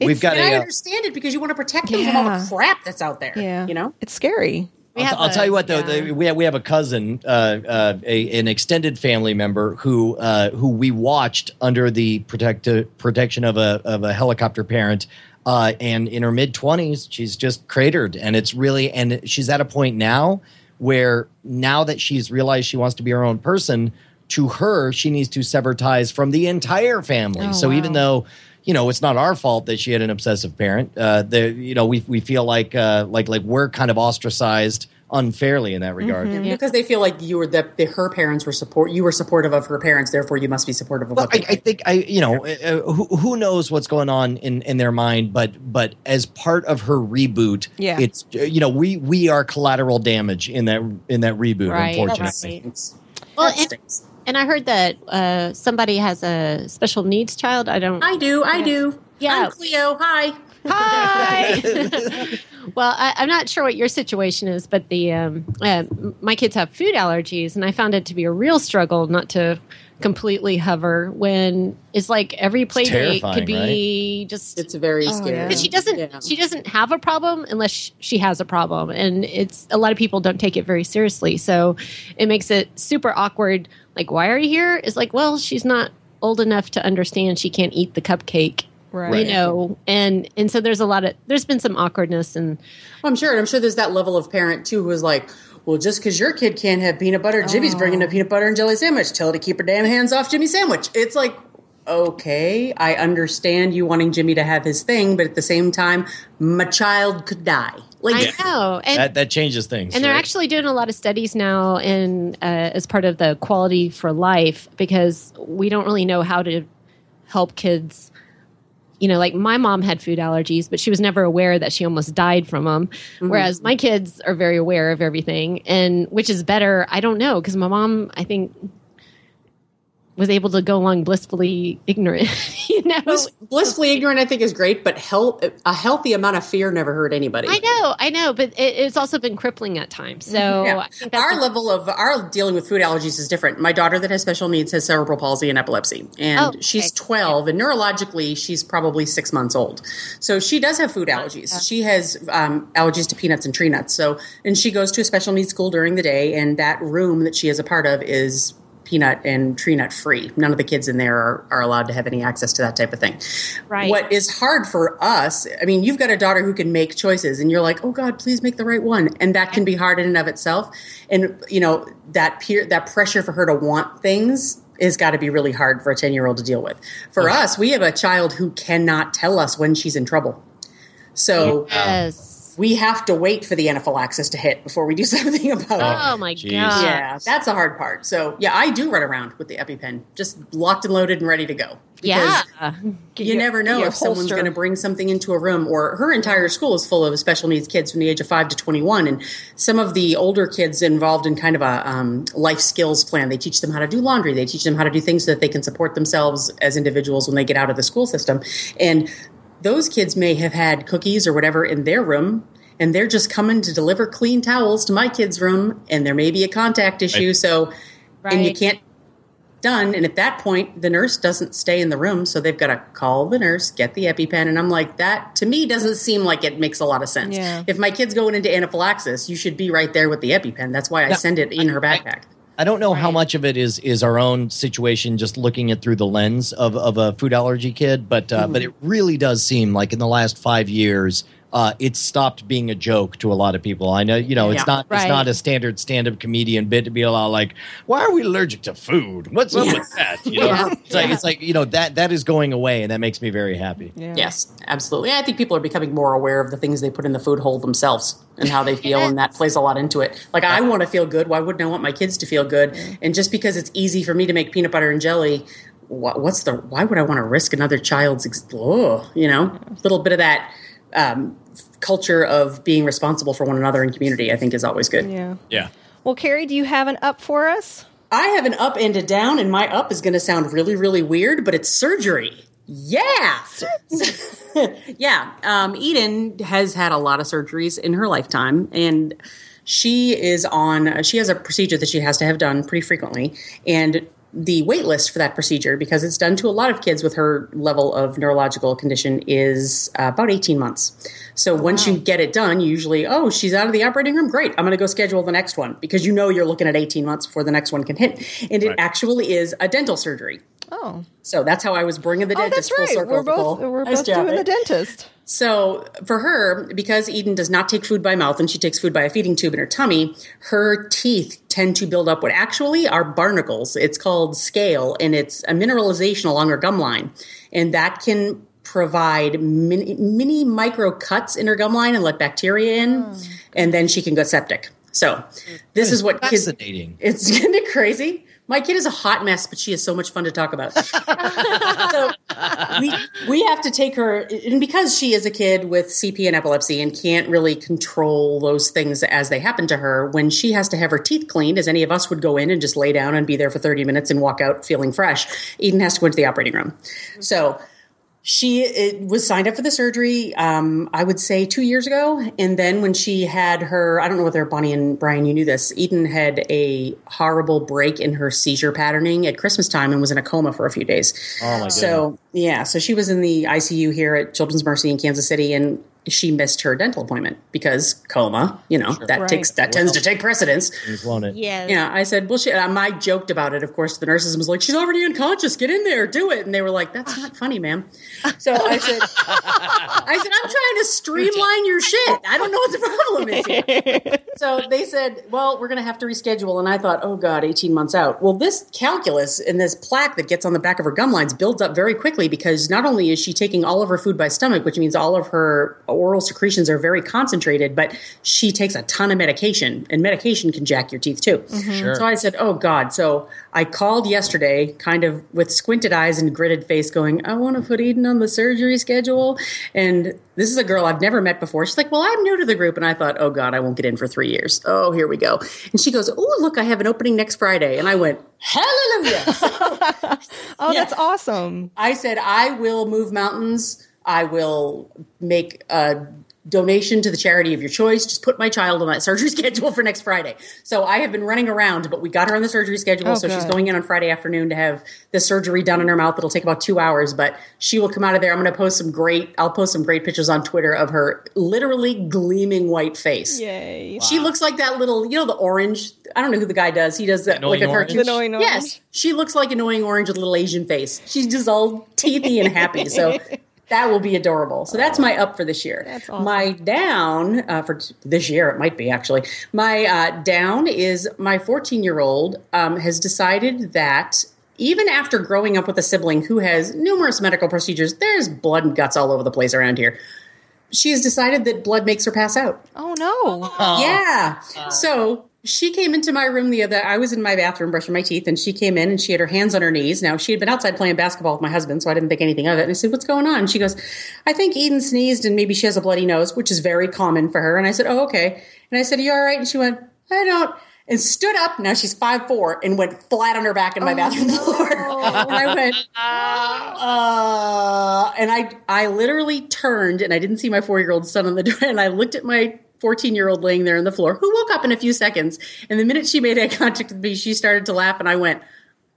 we've got and I a uh, understand it because you want to protect them from all the crap that's out there. yeah, You know? it's scary. I'll, have I'll a- tell you what though yeah. the, we have we have a cousin uh, uh, a, an extended family member who uh, who we watched under the protect, protection of a of a helicopter parent uh, and in her mid 20s she's just cratered and it's really and she's at a point now where now that she's realized she wants to be her own person to her she needs to sever ties from the entire family Oh, so even though you know it's not our fault that she had an obsessive parent uh the you know we we feel like uh like like we're kind of ostracized unfairly in that regard Because they feel like you were the, the her parents were support you were supportive of her parents, therefore you must be supportive of Well, what I, I think I, you know, uh, who, who knows what's going on in, in their mind, but but as part of her reboot, Yeah. it's uh, you know we we are collateral damage in that in that reboot. Right. Unfortunately, stinks. Well, That and- stinks. And I heard that uh, somebody has a special needs child. I don't. I do, I do. Yeah. I'm Cleo. Hi. Hi. well, I, I'm not sure what your situation is, but the um, uh, my kids have food allergies, and I found it to be a real struggle not to completely hover when it's like every play date could be just It's very Oh, scary. yeah. she doesn't Yeah. she doesn't have a problem unless she has a problem and it's a lot of people don't take it very seriously so it makes it super awkward like why are you here it's like well she's not old enough to understand she can't eat the cupcake Right. you know and and so there's a lot of there's been some awkwardness and Well, I'm sure. And I'm sure there's that level of parent too who is like, well, just because your kid can't have peanut butter, Jimmy's bringing Oh. a peanut butter and jelly sandwich. Tell her to keep her damn hands off Jimmy's sandwich. It's like, okay, I understand you wanting Jimmy to have his thing, but at the same time, my child could die. Like, i know and that that changes things. And they're actually doing a lot of studies now, in uh, as part of the quality for life, because we don't really know how to help kids. You know, like my mom had food allergies, but she was never aware that she almost died from them. Mm-hmm. Whereas my kids are very aware of everything, and which is better, I don't know, because my mom, I think, was able to go along blissfully ignorant. you know, bliss, blissfully ignorant, I think, is great, but health, a healthy amount of fear never hurt anybody. I know, I know, but it, it's also been crippling at times. So Yeah. I think that's Our level of our dealing with food allergies is different. My daughter that has special needs has cerebral palsy and epilepsy, and Oh, okay. she's 12, and neurologically she's probably six months old. So she does have food allergies. She has um, allergies to peanuts and tree nuts. So, and she goes to a special needs school during the day, and that room that she is a part of is peanut and tree nut free. None of the kids in there are, are allowed to have any access to that type of thing. Right. What is hard for us, I mean, you've got a daughter who can make choices and you're like, "Oh god, please make the right one." And that can be hard in and of itself. And you know, that peer that pressure for her to want things has got to be really hard for a 10-year-old to deal with. For us, we have a child who cannot tell us when she's in trouble. So yes. We have to wait for the anaphylaxis to hit before we do something about it. Oh my Jeez. god! Yeah, that's the hard part. So, yeah, I do run around with the EpiPen, just locked and loaded and ready to go. Yeah. Get you your- never know your if someone's going to bring something into a room or her entire school is full of special needs kids from the age of 5 to 21 and some of the older kids involved in kind of a um, life skills plan they teach them how to do laundry they teach them how to do things so that they can support themselves as individuals when they get out of the school system and those kids may have had cookies or whatever in their room and they're just coming to deliver clean towels to my kid's room and there may be a contact issue so and you can't done and at that point the nurse doesn't stay in the room so they've got to call the nurse get the epipen and i'm like that to me doesn't seem like it makes a lot of sense. Yeah. if my kid's going into anaphylaxis you should be right there with the epipen that's why i No, send it in her backpack I don't know how much of it is is our own situation, just looking it through the lens of, of a food allergy kid, but uh, but it really does seem like in the last five years, uh, it's stopped being a joke to a lot of people. I know, you know, it's Yeah. not it's not a standard stand up comedian bit to be a lot like, why are we allergic to food? What's up Yeah. with that? You know, Yeah. it's like it's like you know that that is going away, and that makes me very happy. Yeah. yes absolutely i think people are becoming more aware of the things they put in the food hole themselves and how they feel and that plays a lot into it like i want to feel good why wouldn't i want my kids to feel good and just because it's easy for me to make peanut butter and jelly what, what's the why would i want to risk another child's ex- oh, you know a little bit of that um, culture of being responsible for one another in community i think is always good Yeah. Yeah. Well, Carrie, do you have an up for us? I have an up and a down, and my up is going to sound really, really weird, but it's surgery. Yeah. yeah. Um, Eden has had a lot of surgeries in her lifetime, and she is on, she has a procedure that she has to have done pretty frequently. And the wait list for that procedure, because it's done to a lot of kids with her level of neurological condition, is uh, about 18 months. So once you get it done, usually, oh, she's out of the operating room. Great. I'm going to go schedule the next one because you know you're looking at 18 months before the next one can hit. And it actually is a dental surgery. Oh, So that's how I was bringing the oh, dentist that's full right. circle. We're both we're both doing the dentist. So for her, because Eden does not take food by mouth and she takes food by a feeding tube in her tummy, her teeth tend to build up what actually are barnacles. It's called scale, and it's a mineralization along her gum line, and that can provide mini, mini micro cuts in her gum line and let bacteria in, hmm. and then she can go septic. So this is what kids. Fascinating. It's kind of crazy. My kid is a hot mess, but she is so much fun to talk about. so we we have to take her, and because she is a kid with CP and epilepsy and can't really control those things as they happen to her, when she has to have her teeth cleaned, as any of us would go in and just lay down and be there for thirty minutes and walk out feeling fresh, Eden has to go into the operating room. So She it was signed up for the surgery, um, I would say two years ago. And then when she had her, I don't know whether Bonnie and Brian, you knew this, Eden had a horrible break in her seizure patterning at Christmas time and was in a coma for a few days. Oh my God. So, yeah, so she was in the ICU here at Children's Mercy in Kansas City and she missed her dental appointment because coma, you know, that Right. takes that tends to take precedence. goodness, won't it? Yeah. Yeah, I said, well, she, um, I joked about it. Of course, the nurses was like, she's already unconscious. Get in there, do it. And they were like, that's not funny, ma'am. So I said, I said, I'm trying to streamline your shit. I don't know what the problem is here. So they said, well, we're going to have to reschedule. And I thought, oh God, 18 months out. Well, this calculus and this plaque that gets on the back of her gum lines builds up very quickly because not only is she taking all of her food by stomach, which means all of her oral secretions are very concentrated, but she takes a ton of medication and medication can jack your teeth too. Mm-hmm. Sure. So I said, oh God. So I called yesterday, kind of with squinted eyes and gritted face, going, I want to put Eden on the surgery schedule. And this is a girl I've never met before. She's like, well, I'm new to the group. And I thought, oh God, I won't get in for three years. Oh, here we go. And she goes, oh, look, I have an opening next Friday. And I went, hallelujah. Oh, Yeah. that's awesome. I said, I will move mountains. I will make a donation to the charity of your choice. Just put my child on that surgery schedule for next Friday. So I have been running around, but we got her on the surgery schedule. Oh, so she's going in on Friday afternoon to have the surgery done in her mouth. It'll take about two hours, but she will come out of there. I'm going to post some great, I'll post some great pictures on Twitter of her literally gleaming white face. Yay. She looks like that little, you know, the orange. I don't know who the guy does. He does that Annoying like a orange? cartoon. The annoying Yes, she looks like annoying orange with a little Asian face. She's just all teethy and happy. So that will be adorable. So that's my up for this year. That's awesome. My down uh, for t- this year, it might be actually. My uh, down is my 14 year old um, has decided that. Even after growing up with a sibling who has numerous medical procedures, there's blood and guts all over the place around here. She has decided that blood makes her pass out. Oh no. Yeah. So she came into my room the other. I was in my bathroom brushing my teeth, and she came in and she had her hands on her knees. Now she had been outside playing basketball with my husband, so I didn't think anything of it. And I said, "What's going on?" And she goes, "I think Eden sneezed, and maybe she has a bloody nose, which is very common for her." And I said, "Oh, okay." And I said, "Are you all right?" And she went, "I don't." And stood up. Now she's five four and went flat on her back in my bathroom floor. and I went, uh, and I I literally turned and I didn't see my four year old son on the door, and I looked at my 14 year old laying there on the floor, who woke up in a few seconds. And the minute she made eye contact with me, she started to laugh, and I went,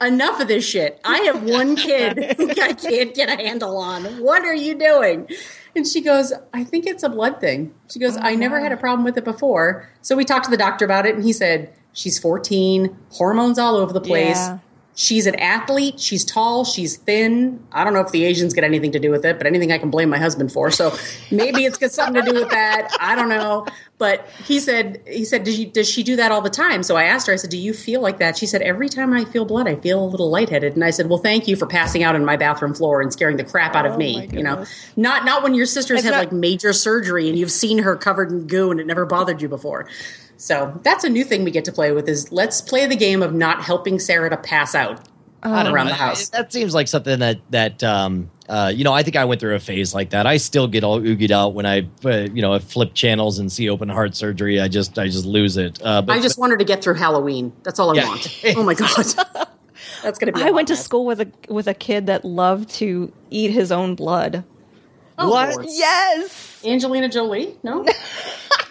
Enough of this shit. I have one kid who I can't get a handle on. What are you doing? And she goes, I think it's a blood thing. She goes, I never had a oh, problem with it before. So we talked to the doctor about it, and he said, She's 14, hormones all over the place. Yeah. She's an athlete. She's tall. She's thin. I don't know if the Asians get anything to do with it, but anything I can blame my husband for. So maybe it's got something to do with that. I don't know. But he said, he said, does she, does she do that all the time? So I asked her, I said, do you feel like that? She said, every time I feel blood, I feel a little lightheaded. And I said, well, thank you for passing out on my bathroom floor and scaring the crap out of Oh, me. You know, not, not when your sister's It's had not- like major surgery and you've seen her covered in goo and it never bothered you before. So that's a new thing we get to play with is let's play the game of not helping Sarah to pass out I around the house. That seems like something that that um uh you know I think I went through a phase like that. I still get all oogied out when I uh, you know flip channels and see open heart surgery. I just I just lose it. Uh, but I just wanted to get through Halloween. That's all I Yeah. want. Oh my god, that's gonna be. I went to school with a with a kid that loved to eat his own blood. Oh, What? Lord. Yes. Angelina Jolie? No,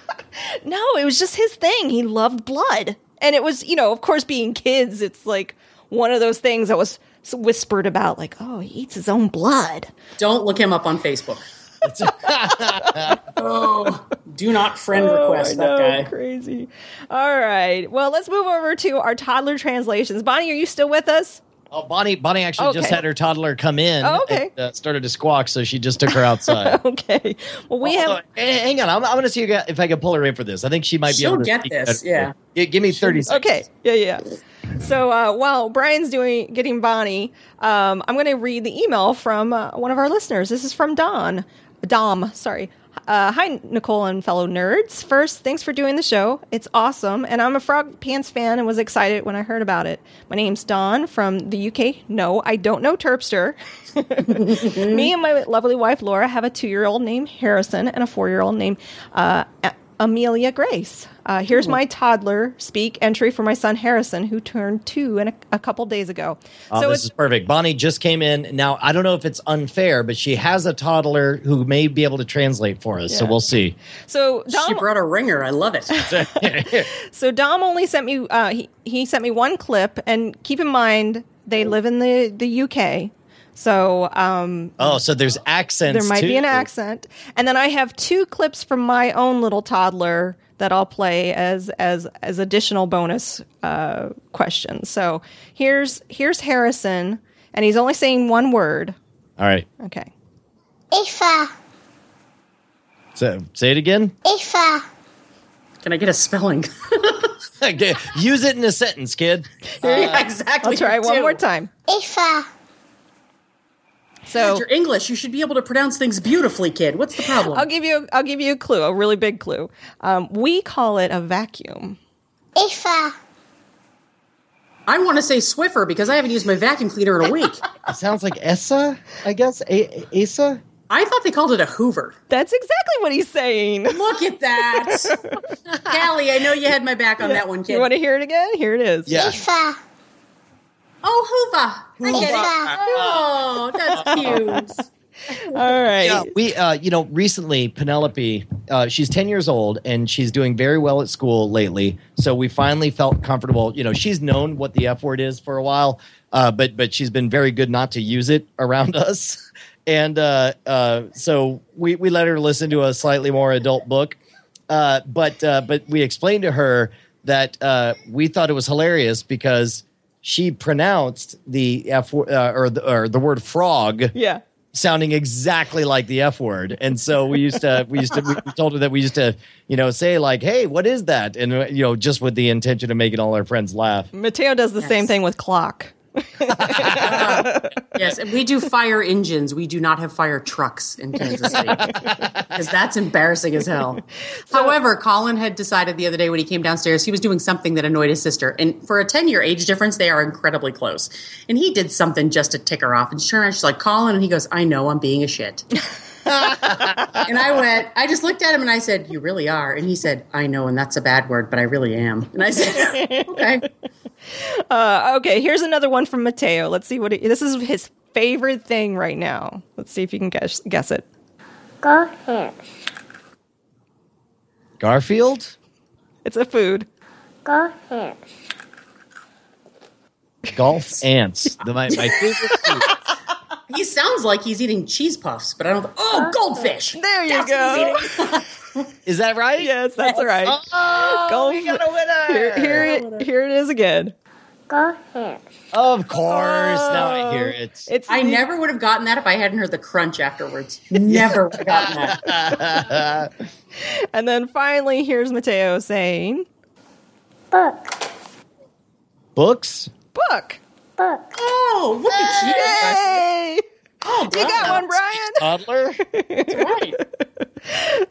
No, it was just his thing. He loved blood. And it was, you know, of course being kids, it's like one of those things that was whispered about like, "Oh, he eats his own blood." don't look him up on Facebook. oh, do not friend request Oh, I that know, guy. Crazy. All right. Well, let's move over to our toddler translations. Bonnie, are you still with us? Oh, Bonnie Bonnie actually just had her toddler come in. Oh, okay. and, uh, started to squawk, so she just took her outside. Okay. Well, we Although, have h- hang on, I'm, I'm going to see if I can pull her in for this. I think she might be She'll able to get speak this, better. yeah. Gi- give me 30 seconds. Okay. Yeah, yeah. So uh, while Brian's doing getting Bonnie, um, I'm going to read the email from uh, one of our listeners. This is from Don. Dom, sorry. Uh, hi, Nicole and fellow nerds. First, thanks for doing the show. It's awesome, and I'm a Frog Pants fan and was excited when I heard about it. My name's Don from the UK. No, I don't know Terpster. Me and my lovely wife Laura have a two-year-old named Harrison and a four-year-old named uh, Amelia Grace. Uh, here's my toddler speak entry for my son Harrison, who turned two in a, a couple days ago. Oh, so this it's is perfect. Bonnie just came in. Now, I don't know if it's unfair, but she has a toddler who may be able to translate for us. So we'll see. so She brought a ringer. I love it. so Dom only sent me uh, he he sent me one clip, and keep in mind they live in the the UK, so um, Oh, so there's accents. there might be an accent, and then I have two clips from my own little toddler that I'll play as as as additional bonus uh, questions. So here's here's Harrison, and he's only saying one word. All right. Okay. Ifa, So say it again. Ifa, Can I get a spelling? Okay, Use it in a sentence, kid. yeah, exactly. I'll try You one more time. Ifa, So You're English. You should be able to pronounce things beautifully, kid. What's the problem? I'll give you I'll give you a clue, a really big clue. Um, we call it a vacuum. Ifa, I want to say Swiffer because I haven't used my vacuum cleaner in a week. It sounds like Essa, I guess. A- Asa? I thought they called it a Hoover. That's exactly what he's saying. Look at that. Callie, I know you had my back on that one, kid. You want to hear it again? Here it is. Yeah. Ifa, oh, Hoover. I get it. Oh, that's cute. All right. Yeah, we, uh, you know, recently Penelope, uh, she's ten years old and she's doing very well at school lately. So we finally felt comfortable. You know, she's known what the F word is for a while, uh, but but she's been very good not to use it around us. And uh, uh, so we we let her listen to a slightly more adult book. Uh, but uh, but we explained to her that uh, we thought it was hilarious because she pronounced the F uh, or the, or the word frog Yeah. sounding exactly like the F word. And so we used to, we used to, we told her that we used to, you know, say like, Hey, what is that? And, uh, you know, just with the intention of making all our friends laugh. Mateo does the same thing with clock. Yes, and we do fire engines. We do not have fire trucks in Kansas City because that's embarrassing as hell. However, Colin had decided the other day when he came downstairs, he was doing something that annoyed his sister. And for a 10 year age difference, they are incredibly close. And he did something just to tick her off. And she turned around, she's like, Colin, and he goes, I know I'm being a shit. and I went, I just looked at him and I said, You really are. And he said, I know, and that's a bad word, but I really am. And I said, Okay. Uh, okay, here's another one from Mateo. Let's see what he, this is his favorite thing right now. Let's see if you can guess guess it. go here, Garfield? It's a food. go here, Golf ants. The, my, my favorite food. He sounds like he's eating cheese puffs, but I don't. Oh, goldfish! There you That's go. what he's. Is that right? Yes, that's right. Oh, Go we got a winner. Here, here, it, here it is again. go here, Of course. Oh. Now I hear it. It's I never would have gotten that if I hadn't heard the crunch afterwards. Never would have gotten that. and then finally, here's Mateo saying, book, Books? "Book." Book, Oh, look at you! Yay! Oh, You got one, Brian. Toddler? right.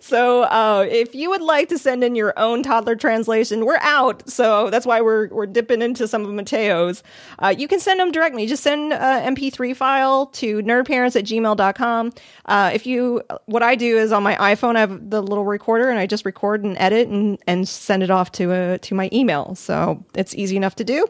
So, uh, if you would like to send in your own toddler translation, we're out. So that's why we're we're dipping into some of Mateo's. Uh, you can send them directly. Just send an MP3 file to nerdparents at gmail.com. Uh, if you, what I do is on my iPhone, I have the little recorder and I just record and edit and, and send it off to a, to my email. So it's easy enough to do.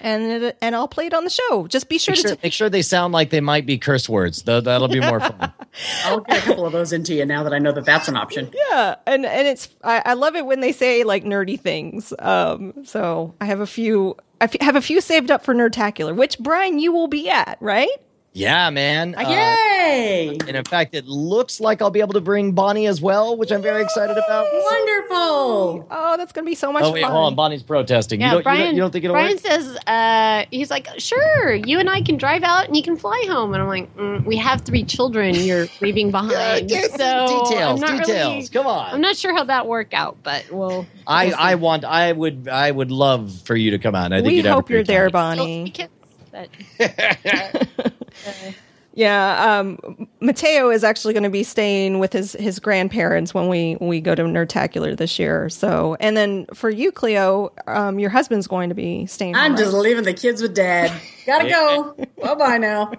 And and I'll play it on the show. Just be sure Make to sure, t- make sure they sound like they might be curse words. Though that'll be more fun. I'll get a couple of those into you now that I know that that's an option. yeah and and it's I, I love it when they say like nerdy things um so i have a few i f- have a few saved up for nerdtacular which brian you will be at right Yeah, man. Uh, Yay! and in fact, it looks like I'll be able to bring Bonnie as well, which I'm very excited about. Wonderful. oh that's gonna be so much Oh wait, fun hold on. Bonnie's protesting. Yeah, you, don't, Brian. you, don't, you don't think it'll Brian work? says uh, he's like, sure, you and I can drive out and you can fly home, and I'm like, mm, we have three children you're leaving behind, Yeah, so details, I'm not details. Really, Come on. I'm not sure how that work out, but we'll. I, I want. I would. I would love for you to come out. I think we you'd have a hope you're great there time. bonnie Still kids, but yeah um mateo is actually going to be staying with his his grandparents when we we go to nerdtacular this year so and then for you cleo um your husband's going to be staying I'm home, just right? leaving the kids with dad. Gotta go. bye bye now.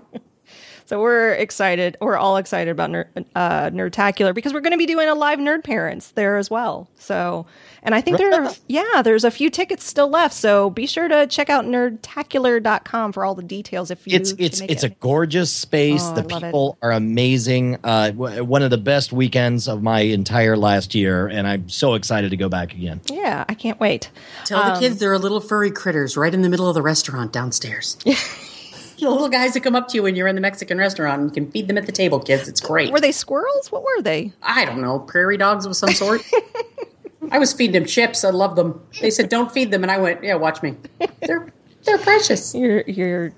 So we're excited. We're all excited about Nerd, uh, Nerdtacular because we're going to be doing a live Nerd Parents there as well. So, and I think there, are, yeah, there's a few tickets still left. So be sure to check out nerdtacular.com for all the details. If you, it's it's it's it. a gorgeous space. Oh, the I love it. people are amazing. Uh, w- one of the best weekends of my entire last year, and I'm so excited to go back again. yeah, I can't wait. Tell the kids there are little furry critters right in the middle of the restaurant downstairs. the little guys that come up to you when you're in the Mexican restaurant. and You can feed them at the table, kids. It's great. Were they squirrels? What were they? I don't know, prairie dogs of some sort. I was feeding them chips. I love them. They said, "Don't feed them," and I went, "Yeah, watch me. They're they're precious." You're you're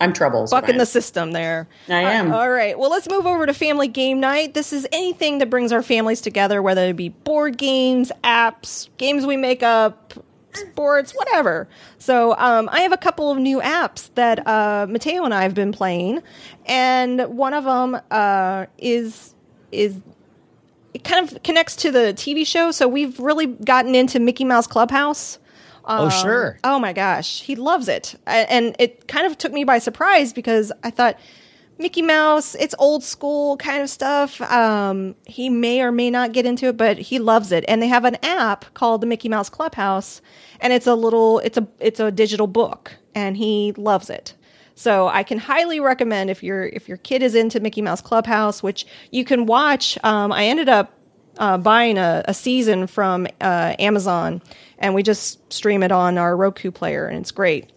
I'm trouble. bucking the system there. I am. All right. Well, let's move over to family game night. This is anything that brings our families together, whether it be board games, apps, games we make up, sports, whatever. So, um, I have a couple of new apps that uh, Mateo and I have been playing, and one of them uh, is is it kind of connects to the TV show. So we've really gotten into Mickey Mouse Clubhouse. oh sure. Oh my gosh, he loves it. And it kind of took me by surprise because I thought Mickey Mouse, it's old school kind of stuff. Um, he may or may not get into it, but he loves it. And they have an app called the Mickey Mouse Clubhouse, and it's a little, it's a, it's a digital book, and he loves it. So I can highly recommend if your if your kid is into Mickey Mouse Clubhouse, which you can watch. Um, I ended up uh, buying a, a season from uh, Amazon, and we just stream it on our Roku player, and it's great.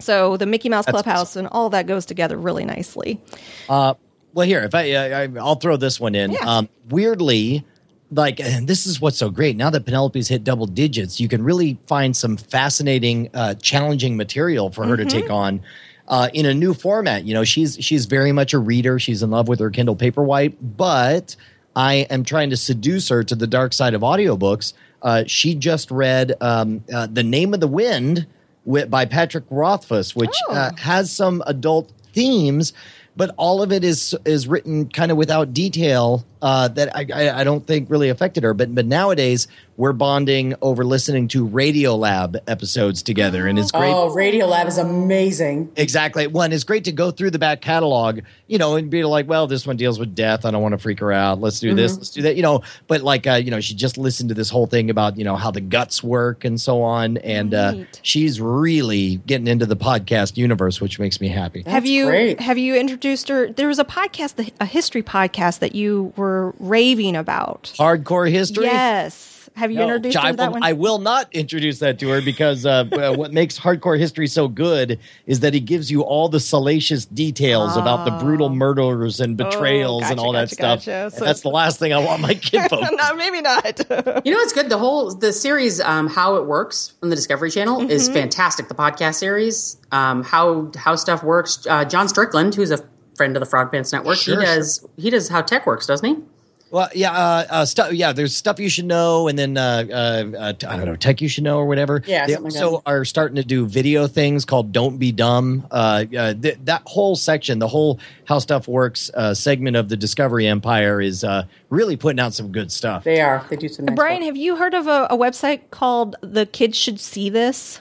So the Mickey Mouse That's Clubhouse and all that goes together really nicely. Uh, well, here, if I, I I- I'll throw this one in. Yeah. Um, weirdly, like, and this is what's so great. Now that Penelope's hit double digits, you can really find some fascinating, uh, challenging material for her to take on. Uh, in a new format, you know, she's she's very much a reader. She's in love with her Kindle Paperwhite, but I am trying to seduce her to the dark side of audiobooks. Uh, she just read um, uh, "The Name of the Wind" wi- by Patrick Rothfuss, which Oh. uh, has some adult themes, but all of it is is written kind of without detail uh, that I, I, I don't think really affected her. But but nowadays we're bonding over listening to Radiolab episodes together, and it's great. Oh, Radiolab is amazing. Exactly. One, it's great to go through the back catalog, you know, and be like, well, this one deals with death. I don't want to freak her out. Let's do this. Let's do that. You know, but like, uh, you know, she just listened to this whole thing about, you know, how the guts work and so on. And uh, she's really getting into the podcast universe, which makes me happy. have you great. have you introduced her? There was a podcast, a history podcast that you were raving about. Hardcore history. Yes. Have you No, introduced I her to that one? I will not introduce that to her because uh, uh, what makes hardcore history so good is that he gives you all the salacious details about the brutal murders and betrayals and Oh. gotcha, all that gotcha, stuff. gotcha. And So- that's the last thing I want my kid focused no, maybe not. You know it's good? The whole the series, um, how it works on the Discovery Channel, is fantastic. The podcast series, um, how how stuff works. Uh, John Strickland, who's a friend of the Frog Pants Network, Sure, he does he does how tech works, doesn't he? Well, yeah, uh, uh, stuff. Yeah, there's stuff you should know, and then uh, uh, uh, t- I don't know, tech you should know or whatever. Yeah, they something like also are starting to do video things called "Don't Be Dumb." Uh, uh, th- that whole section, the whole how stuff works uh, segment of the Discovery Empire is uh, really putting out some good stuff. They are. They do some. Nice Brian, stuff. have you heard of a, a website called The Kids Should See This?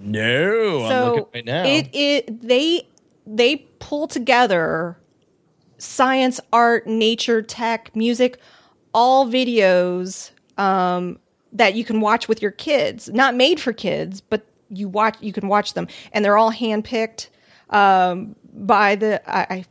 No, I'm so looking right now. it it they they pull together science, art, nature, tech, music, all videos um, that you can watch with your kids. Not made for kids, but you watch you can watch them, and they're all handpicked um, by the I.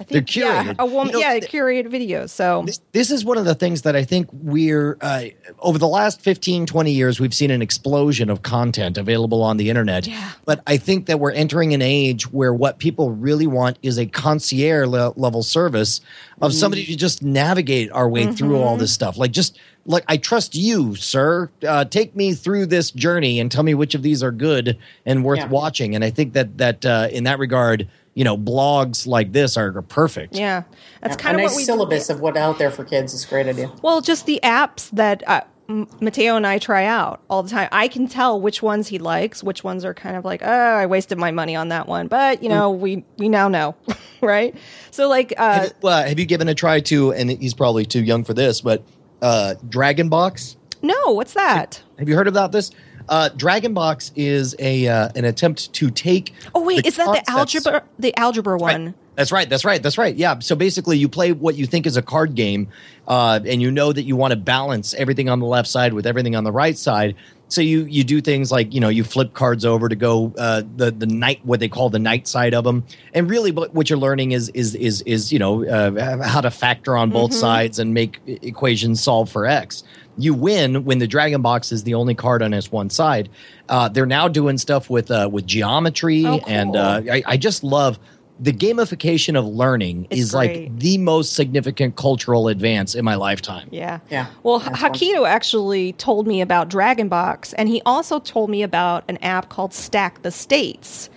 I think They're curated. yeah, a woman, You know, yeah, th- curated videos. So this, this is one of the things that I think we're uh, over the last 15, 20 years, we've seen an explosion of content available on the internet. Yeah. But I think that we're entering an age where what people really want is a concierge le- level service of somebody to just navigate our way through all this stuff. Like, just like, I trust you, sir. Uh, take me through this journey and tell me which of these are good and worth Yeah. watching. And I think that, that uh, in that regard, you know, blogs like this are, are perfect. yeah, that's a kind of nice what we syllabus do. of what out there for kids is a great idea. Well, just the apps that uh, Mateo and I try out all the time. I can tell which ones he likes, which ones are kind of like, oh, I wasted my money on that one. But you know, we we now know, right? So like, uh, Have, well, have you given a try to, and he's probably too young for this, but uh, Dragon Box? no, what's that? Have you heard about this? Uh, Dragon Box is a uh, an attempt to take. Oh wait, is that the algebra? The algebra one? That's right. That's right. That's right. Yeah. So basically, you play what you think is a card game, uh, and you know that you want to balance everything on the left side with everything on the right side. So you you do things like you know you flip cards over to go uh, the the night what they call the night side of them, and really what, what you're learning is is is is you know uh, how to factor on both sides and make equations solve for x. You win when the dragon box is the only card on its one side. Uh, they're now doing stuff with uh, with geometry, Oh, and uh, I, I just love the gamification of learning It's is like the most significant cultural advance in my lifetime. Yeah. Yeah, Well, that's fun. Hakito actually told me about Dragon Box, and he also told me about an app called Stack the States.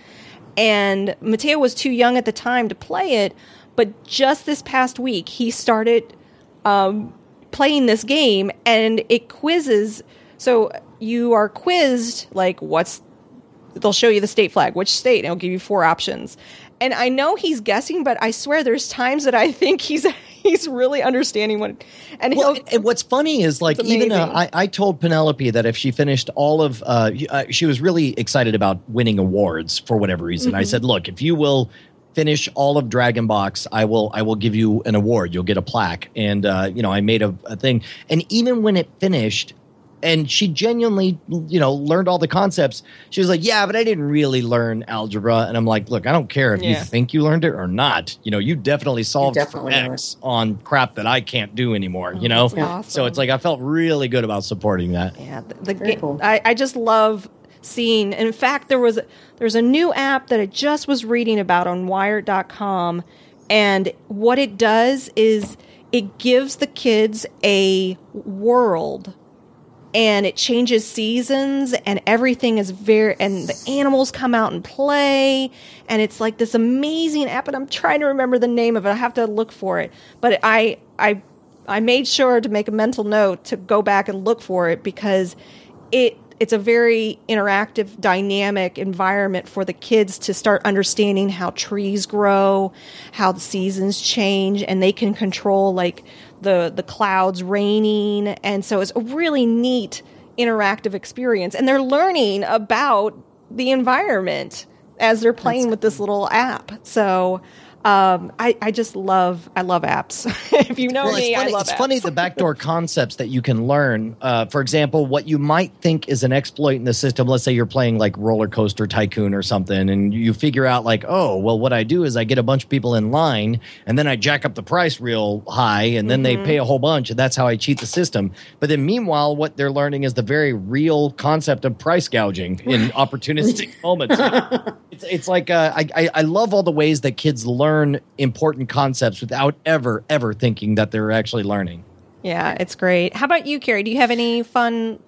And Mateo was too young at the time to play it, but just this past week, he started um, playing this game, and it quizzes. So you are quizzed, like, what's they'll show you the state flag, which state, and it'll give you four options. And I know he's guessing, but I swear there's times that I think he's he's really understanding what. And Well, and what's funny is like even uh. I, I told Penelope that if she finished all of, uh, uh, she was really excited about winning awards for whatever reason. I said, look, if you will finish all of Dragon Box, I will I will give you an award. You'll get a plaque. And uh, you know, I made a, a thing. And even when it finished. And she genuinely, you know, learned all the concepts. She was like, "Yeah, but I didn't really learn algebra." And I'm like, "Look, I don't care if you think you learned it or not. You know, you definitely solved definitely for learned. X on crap that I can't do anymore. you know, Oh, that's awesome. so it's like I felt really good about supporting that. Yeah, the, the Very ga- cool. I, I just love seeing. In fact, there was there's a new app that I just was reading about on Wired.com, and what it does is it gives the kids a world and it changes seasons and everything is very and the animals come out and play and it's like this amazing app and i'm trying to remember the name of it i have to look for it but i i i made sure to make a mental note to go back and look for it because it it's a very interactive dynamic environment for the kids to start understanding how trees grow how the seasons change and they can control like the the clouds raining. And so it's a really neat interactive experience. And they're learning about the environment as they're playing with this little app. So um, I, I just love I love apps. if you know Well, me, it's funny, I love it's apps. funny the backdoor concepts that you can learn. Uh, for example, what you might think is an exploit in the system. Let's say you're playing like Roller Coaster Tycoon or something, and you figure out like, oh, well, what I do is I get a bunch of people in line, and then I jack up the price real high, and then Mm-hmm. they pay a whole bunch, and that's how I cheat the system. But then, meanwhile, what they're learning is the very real concept of price gouging in opportunistic moments. It's, it's like uh, I, I I love all the ways that kids learn important concepts without ever ever thinking that they're actually learning. Yeah, it's great. How about you, Carrie? Do you have any fun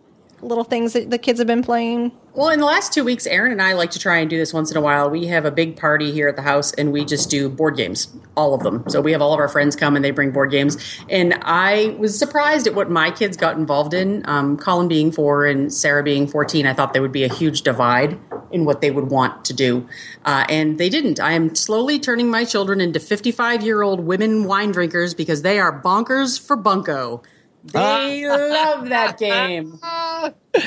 little things that the kids have been playing? Well, in the last two weeks, Aaron and I like to try and do this once in a while. We have a big party here at the house and we just do board games, all of them. So we have all of our friends come and they bring board games. And I was surprised at what my kids got involved in. Um, Colin being four and Sarah being 14, I thought there would be a huge divide in what they would want to do. Uh, and they didn't. I am slowly turning my children into 55 year old women wine drinkers because they are bonkers for Bunko. They love that game.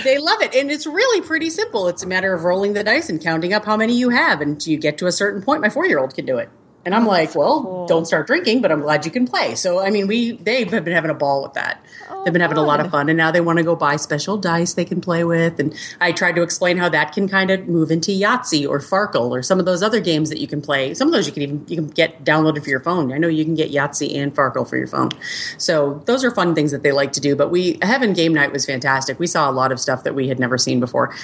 They love it and it's really pretty simple. It's a matter of rolling the dice and counting up how many you have and you get to a certain point my four-year-old can do it and i'm like well don't start drinking but i'm glad you can play. So i mean we they've been having a ball with that. Oh, they've been having a lot of fun and now they want to go buy special dice they can play with and i tried to explain how that can kind of move into yahtzee or farkle or some of those other games that you can play. Some of those you can even you can get downloaded for your phone. I know you can get yahtzee and farkle for your phone. So those are fun things that they like to do but we heaven game night was fantastic. We saw a lot of stuff that we had never seen before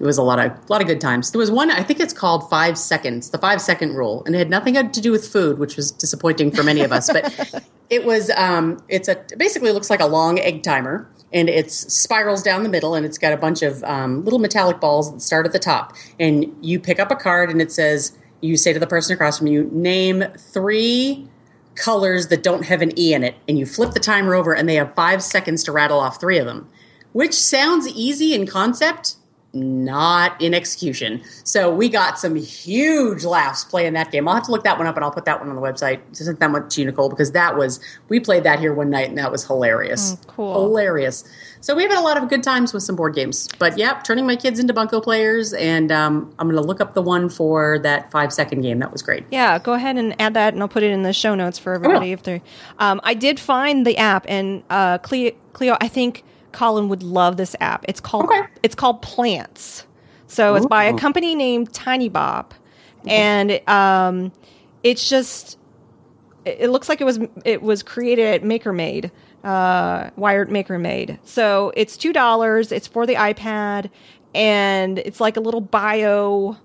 it was a lot of a lot of good times. There was one I think it's called Five Seconds, the five second rule, and it had nothing to do with food, which was disappointing for many of us. But it was um, it's a basically looks like a long egg timer, and it's spirals down the middle, and it's got a bunch of um, little metallic balls that start at the top, and you pick up a card, and it says you say to the person across from you, name three colors that don't have an E in it, and you flip the timer over, and they have five seconds to rattle off three of them, which sounds easy in concept, not in execution. So we got some huge laughs playing that game. I'll have to look that one up and I'll put that one on the website. Send that one to you, Nicole, because that was we played that here one night and that was hilarious. cool. Hilarious. So we have had a lot of good times with some board games. But yep, turning my kids into bunco players and um, I'm gonna look up the one for that five second game. That was great. Yeah, go ahead and add that, and I'll put it in the show notes for everybody. If they're, um, I did find the app, and uh, Cleo, Cleo, I think Colin would love this app. It's called Okay. it's called Plants. So it's by a company named Tinybop, and um, it's just it it looks like it was it was created at MakerMade, uh, Wired MakerMade. So it's two dollars. It's for the iPad, and it's like a little bio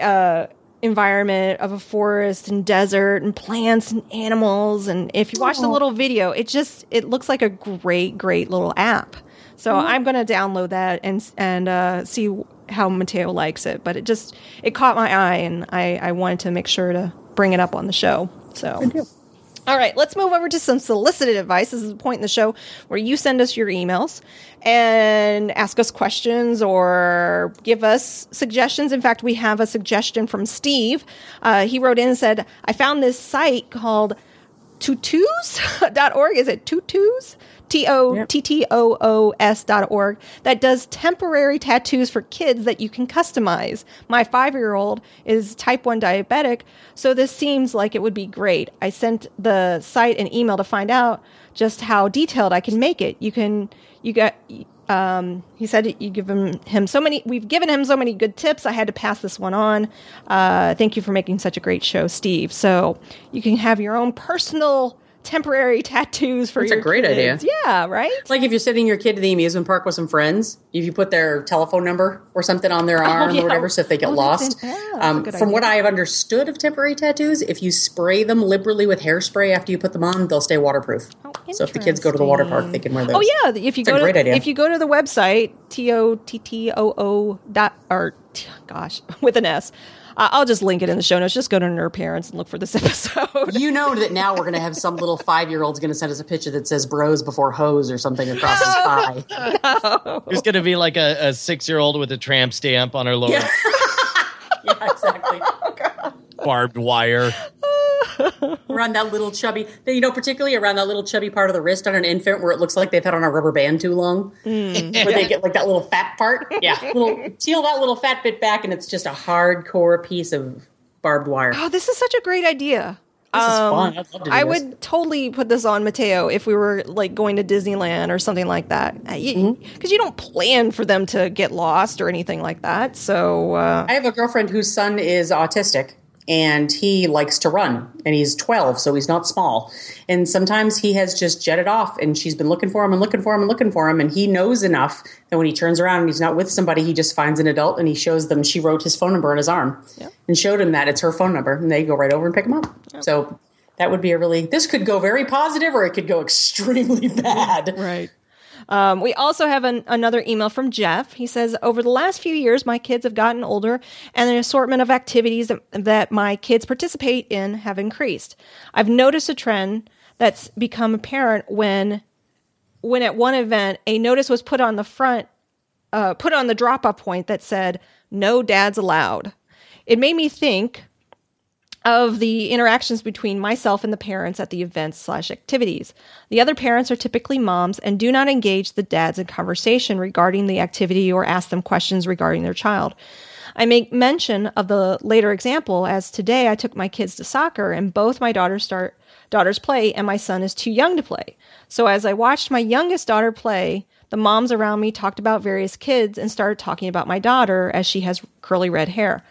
uh, environment of a forest and desert and plants and animals. And if you watch the little video, it just it looks like a great, great little app. So I'm going to download that and and uh, see how Mateo likes it. But it just it caught my eye, and I I wanted to make sure to bring it up on the show. So. All right, let's move over to some solicited advice. This is a point in the show where you send us your emails and ask us questions or give us suggestions. In fact, we have a suggestion from Steve. Uh, he wrote in and said, I found this site called tutus.org. Is it tutus? T O T T O O S dot org that does temporary tattoos for kids that you can customize. My five year old is type 1 diabetic, so this seems like it would be great. I sent the site an email to find out just how detailed I can make it. You can, you got, um, he said you give him, him so many, we've given him so many good tips. I had to pass this one on. Uh, thank you for making such a great show, Steve. So you can have your own personal temporary tattoos for That's a your great kids. idea. Yeah, right? It's Like if you're sending your kid to the amusement park with some friends, if you put their telephone number or something on their arm Oh, yeah. or whatever, so if they get Oh, lost. um, from what. I have understood of temporary tattoos, if you spray them liberally with hairspray after you put them on, they'll stay waterproof. Oh, so if the kids go to the water park, they can wear those. Oh yeah, if you It's a go to great idea. if you go to the website t o t t o o dot or t- gosh with an s, uh, I'll just link it in the show notes. Just go to Nerd Parents and look for this episode. You know that now we're going to have some little five year old's going to send us a picture that says bros before hose or something across his thigh. There's going to be like a, a six year old with a tramp stamp on her lower Yeah. yeah, exactly. Barbed wire. around that little chubby, you know, particularly around that little chubby part of the wrist on an infant where it looks like they've had on a rubber band too long. Mm. Where they get like that little fat part. Yeah. Little, peel that little fat bit back and it's just a hardcore piece of barbed wire. oh, this is such a great idea. This is Um, fun. I'd love to do I this. would totally put this on Mateo if we were like going to Disneyland or something like that. Because you, Mm-hmm. 'cause you don't plan for them to get lost or anything like that. So uh, I have a girlfriend whose son is autistic and he likes to run and he's 12 so he's not small. And sometimes he has just jetted off and she's been looking for him and looking for him and looking for him and he knows enough that when he turns around and he's not with somebody he just finds an adult and he shows them she wrote his phone number on his arm and showed him that it's her phone number and they go right over and pick him up. So that would be a really this could go very positive or it could go extremely bad. Right. Um, we also have an, another email from Jeff. He says, Over the last few years, my kids have gotten older, and an assortment of activities that, that my kids participate in have increased. I've noticed a trend that's become apparent when, when at one event, a notice was put on the front, uh, put on the drop off point that said, No dads allowed. It made me think of the interactions between myself and the parents at the events slash activities. The other parents are typically moms and do not engage the dads in conversation regarding the activity or ask them questions regarding their child. I make mention of the later example as today I took my kids to soccer and both my daughters start daughters play and my son is too young to play. So as I watched my youngest daughter play, the moms around me talked about various kids and started talking about my daughter as she has curly red hair.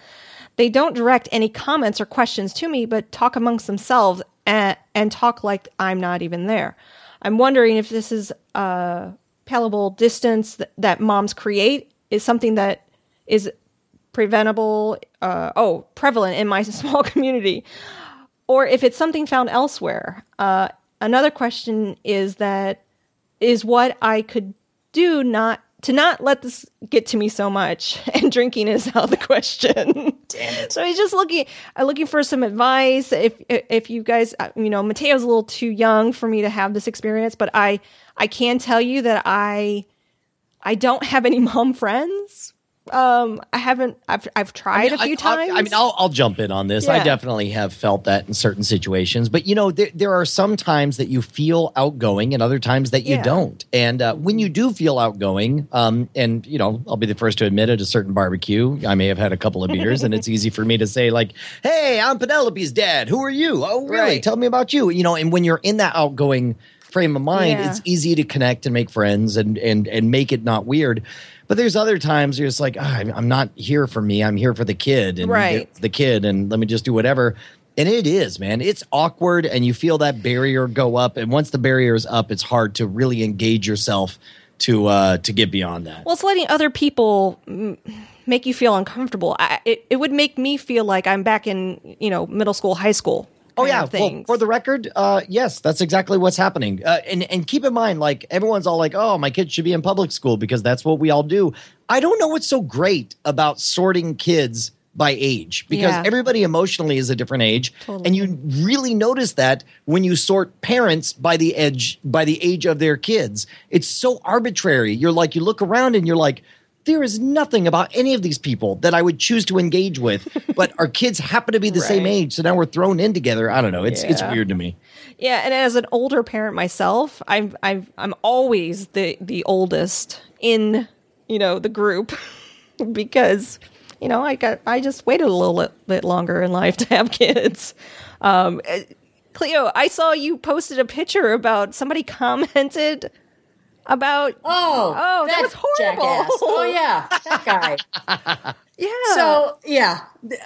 They don't direct any comments or questions to me, but talk amongst themselves and, and talk like I'm not even there. I'm wondering if this is a palatable distance that, that moms create is something that is preventable, uh, oh, prevalent in my small community, or if it's something found elsewhere. Uh, another question is that is what I could do not to not let this get to me so much, and drinking is out of the question. So he's just looking uh, looking for some advice. If if you guys, uh, you know, Mateo's a little too young for me to have this experience, but I I can tell you that I I don't have any mom friends Um, I haven't. I've I've tried a few I- times. I, mean, I'll, I'll jump in on this. I definitely have felt that in certain situations, but you know, there, there are some times that you feel outgoing and other times that you Yeah. don't. And uh, when you do feel outgoing, um, and you know, I'll be the first to admit at a certain barbecue, I may have had a couple of beers, and it's easy for me to say like, "Hey, I'm Penelope's dad. Who are you? Oh, really? Right. Tell me about you." You know, and when you're in that outgoing frame of mind, Yeah. it's easy to connect and make friends and and and make it not weird. But there's other times you're just like, "Ah, I'm not here for me. I'm here for the kid and Right. the, kid, and let me just do whatever. And it is, man. It's awkward, and you feel that barrier go up. And once the barrier is up, it's hard to really engage yourself to uh to get beyond that. well, it's letting other people make you feel uncomfortable. I, it it would make me feel like I'm back in you know middle school, high school. Oh yeah, well, for the record, uh, yes, that's exactly what's happening. Uh, and and keep in mind, like everyone's all like, "Oh, my kid should be in public school because that's what we all do." I don't know what's so great about sorting kids by age because Yeah. everybody emotionally is a different age, Totally. and you really notice that when you sort parents by the edge by the age of their kids. It's so arbitrary. You're like, you look around and you're like. There is nothing about any of these people that I would choose to engage with, but our kids happen to be the same age, so now we're thrown in together. I don't know. It's it's weird to me. Yeah, and as an older parent myself, I'm I'm I'm always the the oldest in you know the group because you know I got I just waited a little bit, bit longer in life to have kids. Um, eh, Cleo, I saw you posted a picture about somebody commented about Oh, Oh, that was horrible. jackass. Oh yeah, that guy. yeah So yeah,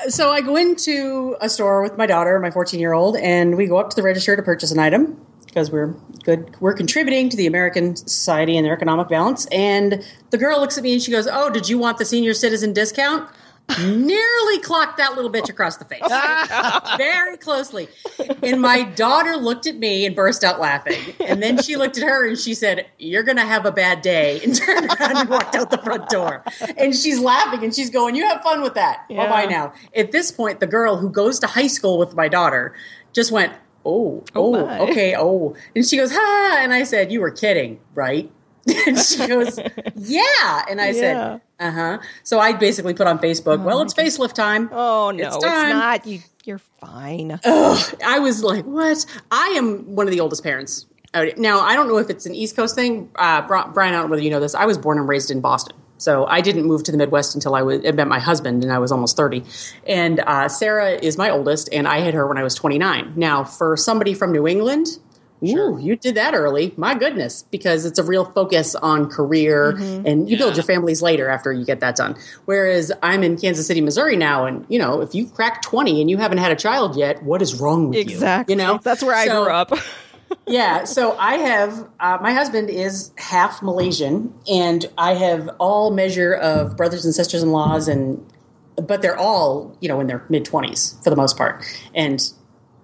so I go into a store with my daughter, my 14 year old, and we go up to the register to purchase an item because we're good. We're contributing to the American society and their economic balance. And the girl looks at me and she goes, "Oh, did you want the senior citizen discount?" Nearly clocked that little bitch across the face, very closely. And my daughter looked at me and burst out laughing. And then she looked at her and she said, "You're going to have a bad day," and turned around and walked out the front door. And she's laughing and she's going, "You have fun with that. Oh, yeah. Bye bye now." At this point, the girl who goes to high school with my daughter just went, "Oh, oh, oh my. okay, oh," and she goes, "Ha!" And I said, "You were kidding, right?" And she goes, "Yeah," and I Yeah. said, "Uh huh." So I basically put on Facebook, "Well, it's facelift time." oh no It's it's, not you you're fine I was like, "What?" I am one of the oldest parents. Now, I don't know if it's an East Coast thing. Uh, Brian, I don't know whether you know this. I was born and raised in Boston, so I didn't move to the Midwest until I was met my husband, and I was almost thirty. And uh, Sarah is my oldest, and I had her when I was twenty nine. Now, for somebody from New England. Ooh, you did that early. My goodness, because it's a real focus on career and you build your families later after you get that done. Whereas I'm in Kansas City, Missouri now, and you know, if you crack 20 and you haven't had a child yet, what is wrong with you? exactly. You know, that's where I So- grew up. Yeah, so I have uh, my husband is half Malaysian, and I have all measure of brothers and sisters in laws, and but they're all you know in their mid twenties for the most part, and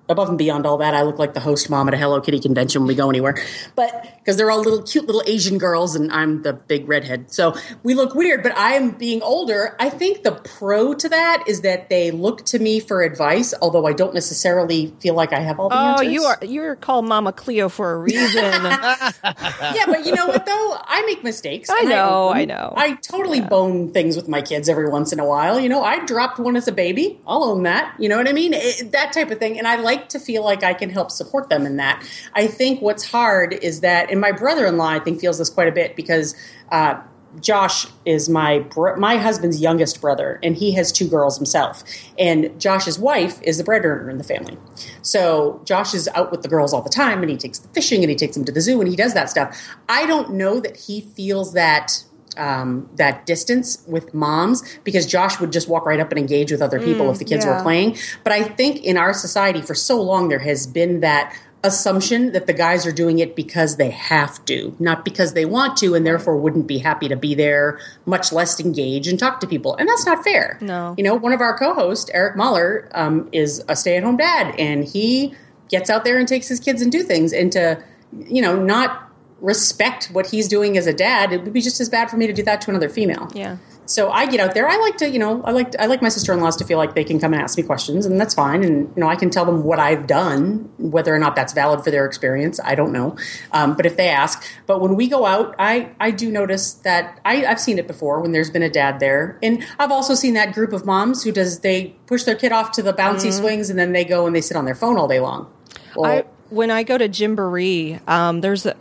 above and beyond all that, I look like the host mom at a Hello Kitty convention when we go anywhere. But because they're all little cute little Asian girls and I'm the big redhead. So we look weird, but I am being older. I think the pro to that is that they look to me for advice, although I don't necessarily feel like I have all the oh answers. you are you're called mama cleo for a reason yeah, but you know what though? I make mistakes. I know, them. I know. I totally bone things with my kids every once in a while. You know, I dropped one as a baby. I'll own that. You know what I mean? It, that type of thing. And I like to feel like I can help support them in that. I think what's hard is that, and my brother-in-law I think feels this quite a bit because. Uh, Josh is my br- my husband's youngest brother, and he has two girls himself. And Josh's wife is the breadwinner in the family. So Josh is out with the girls all the time, and he takes them fishing, and he takes them to the zoo, and he does that stuff. I don't know that he feels that um, that distance with moms because Josh would just walk right up and engage with other people if the kids yeah. were playing. But I think in our society for so long there has been that assumption that the guys are doing it because they have to, not because they want to, and therefore wouldn't be happy to be there, much less engage and talk to people. And that's not fair. No. You know, one of our co hosts, Eric Muller, um, is a stay at home dad, and he gets out there and takes his kids and do things. And to, you know, not respect what he's doing as a dad, it would be just as bad for me to do that to another female. Yeah. So I get out there. I like to, you know, I like I like my sister in laws to feel like they can come and ask me questions, and that's fine. And you know, I can tell them what I've done, whether or not that's valid for their experience. I don't know, um, but if they ask. But when we go out, I I do notice that I, I've seen it before when there's been a dad there, and I've also seen that group of moms who does they push their kid off to the bouncy swings, and then they go and they sit on their phone all day long. Well, I, when I go to Gymboree, um, there's a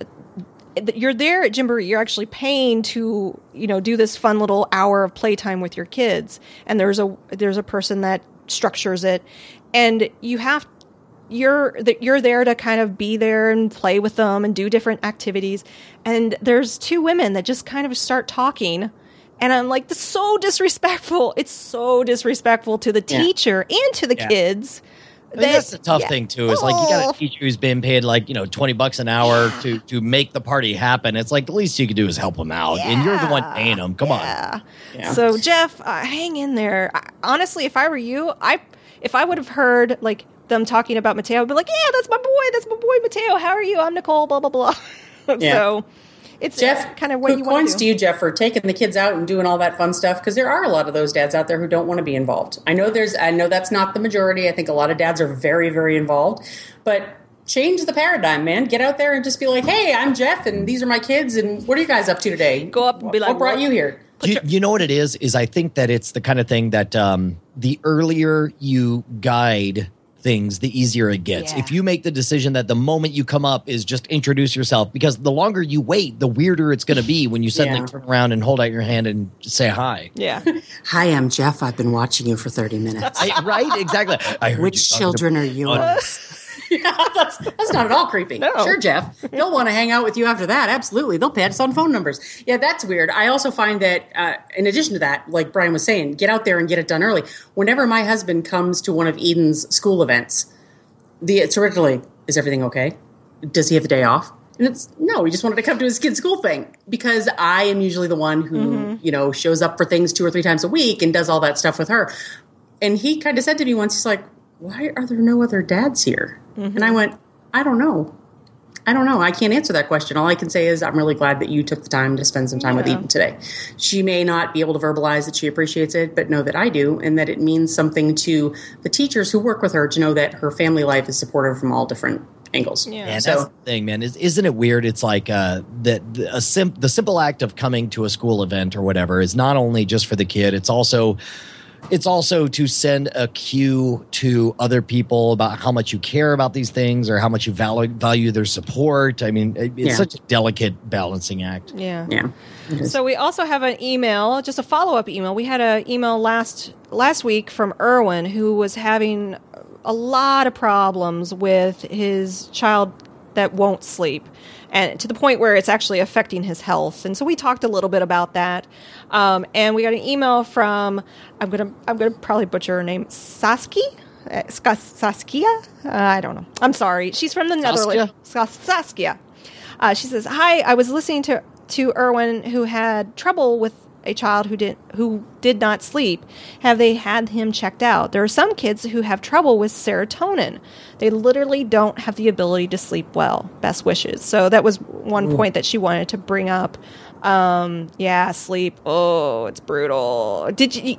you're there at Gymboree. You're actually paying to you know do this fun little hour of playtime with your kids, and there's a there's a person that structures it, and you have you're that you're there to kind of be there and play with them and do different activities, and there's two women that just kind of start talking. And I'm like, this is so disrespectful. It's so disrespectful to the Yeah. teacher and to the Yeah. kids. I mean, that's the tough yeah. thing too. Is like you got Oh. a teacher who's been paid like you know twenty bucks an hour to to make the party happen. It's like the least you could do is help them out, and you're the one paying them. Come on. Yeah. Yeah. So Jeff, uh, hang in there. I, honestly, if I were you, I if I would have heard like them talking about Mateo, I'd be like, yeah, that's my boy. That's my boy Mateo. How are you? I'm Nicole. Blah blah blah. Yeah. So it's Jeff, kind of what you want points to to do. you, Jeff, for taking the kids out and doing all that fun stuff because there are a lot of those dads out there who don't want to be involved. I know there's, I know that's not the majority. I think a lot of dads are very, very involved, but change the paradigm, man. Get out there and just be like, "Hey, I'm Jeff, and these are my kids, and what are you guys up to today?" Go up and be What- like, "What brought "What?" you here?" You, you know what it is? Is I think that it's the kind of thing that um, the earlier you guide things, the easier it gets. Yeah. If you make the decision that the moment you come up is just introduce yourself, because the longer you wait, the weirder it's going to be when you suddenly Yeah. turn around and hold out your hand and say hi. Yeah. Hi, I'm Jeff. I've been watching you for thirty minutes. I, right? Exactly. I heard Which you talking children are yours? yeah, that's, that's not at all creepy. No. Sure, Jeff. They'll want to hang out with you after that. Absolutely. They'll pay us on phone numbers. Yeah, that's weird. I also find that, uh, in addition to that, like Brian was saying, get out there and get it done early. Whenever my husband comes to one of Eden's school events, the it's originally, is everything okay? Does he have the day off? And it's no, he just wanted to come to his kid's school thing because I am usually the one who, you know, shows up for things two or three times a week and does all that stuff with her. And he kind of said to me once, he's like, Why are there no other dads here? And I went, I don't know. I don't know. I can't answer that question. All I can say is I'm really glad that you took the time to spend some time with Eden today. She may not be able to verbalize that she appreciates it, but know that I do, and that it means something to the teachers who work with her to know that her family life is supported from all different angles. Yeah. Man, So- that's the thing, man. Is, isn't it weird? It's like uh, that the, a sim- the simple act of coming to a school event or whatever is not only just for the kid. It's also it's also to send a cue to other people about how much you care about these things or how much you value value their support. I mean, it- it's Yeah. such a delicate balancing act. Yeah. Yeah. So we also have an email, just a follow up email. We had an email last last week from Erwin who was having a lot of problems with his child that won't sleep, and to the point where it's actually affecting his health. And so we talked a little bit about that. Um, and we got an email from I'm gonna I'm gonna probably butcher her name Saski. Uh, Saskia? Uh, I don't know. I'm sorry. She's from the Netherlands. Saskia. Uh, she says, "Hi, I was listening to to Erwin, who had trouble with a child who did who did not sleep. Have they had him checked out? There are some kids who have trouble with serotonin. They literally don't have the ability to sleep well. Best wishes. So that was one point that she wanted to bring up. Um, yeah, sleep. Oh, it's brutal. Did you,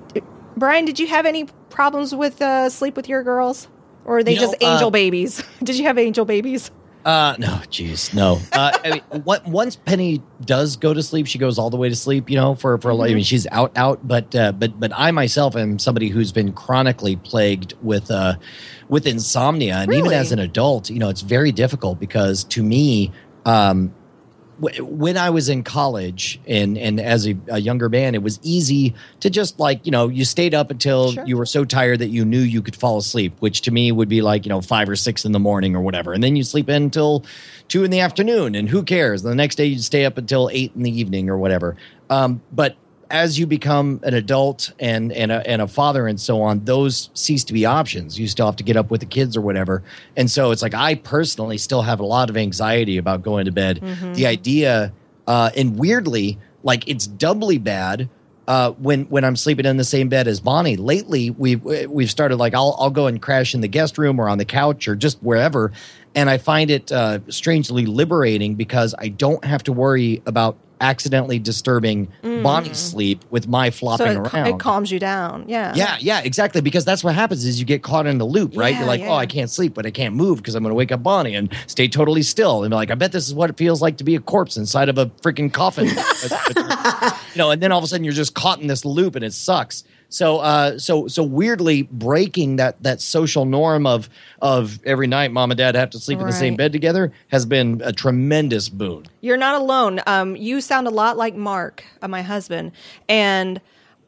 Brian? Did you have any problems with uh, sleep with your girls, or are they You know, just angel uh, babies? did you have angel babies? Uh, no, jeez, no. Uh, I mean, what, once Penny does go to sleep, she goes all the way to sleep. You know, for for I mean, she's out out. But uh, but but I myself am somebody who's been chronically plagued with uh with insomnia, and even as an adult, you know, it's very difficult because to me, um, when I was in college and and as a, a younger man, it was easy to just like you know you stayed up until Sure. you were so tired that you knew you could fall asleep, which to me would be like you know five or six in the morning or whatever, and then you sleep in until two in the afternoon, and who cares? The next day you stay up until eight in the evening or whatever. Um, but as you become an adult and and a, and a father and so on, those cease to be options. You still have to get up with the kids or whatever, and so it's like I personally still have a lot of anxiety about going to bed. The idea, uh, and weirdly, like it's doubly bad uh, when when I'm sleeping in the same bed as Bonnie. Lately, we've we've started like I'll I'll go and crash in the guest room or on the couch or just wherever, and I find it uh, strangely liberating because I don't have to worry about accidentally disturbing Bonnie's sleep with my Mm. So flopping it, around. it calms you down. Yeah. Yeah, yeah, exactly. Because that's what happens is you get caught in the loop, right? Yeah, You're like, yeah. oh, I can't sleep, but I can't move because I'm going to wake up Bonnie and stay totally still. And like, I bet this is what it feels like to be a corpse inside of a freaking coffin. you know, and then all of a sudden you're just caught in this loop and it sucks. So, uh, so, so weirdly breaking that that social norm of of every night mom and dad have to sleep in the same bed together has been a tremendous boon. You're not alone. Um, you sound a lot like Mark, uh, my husband, and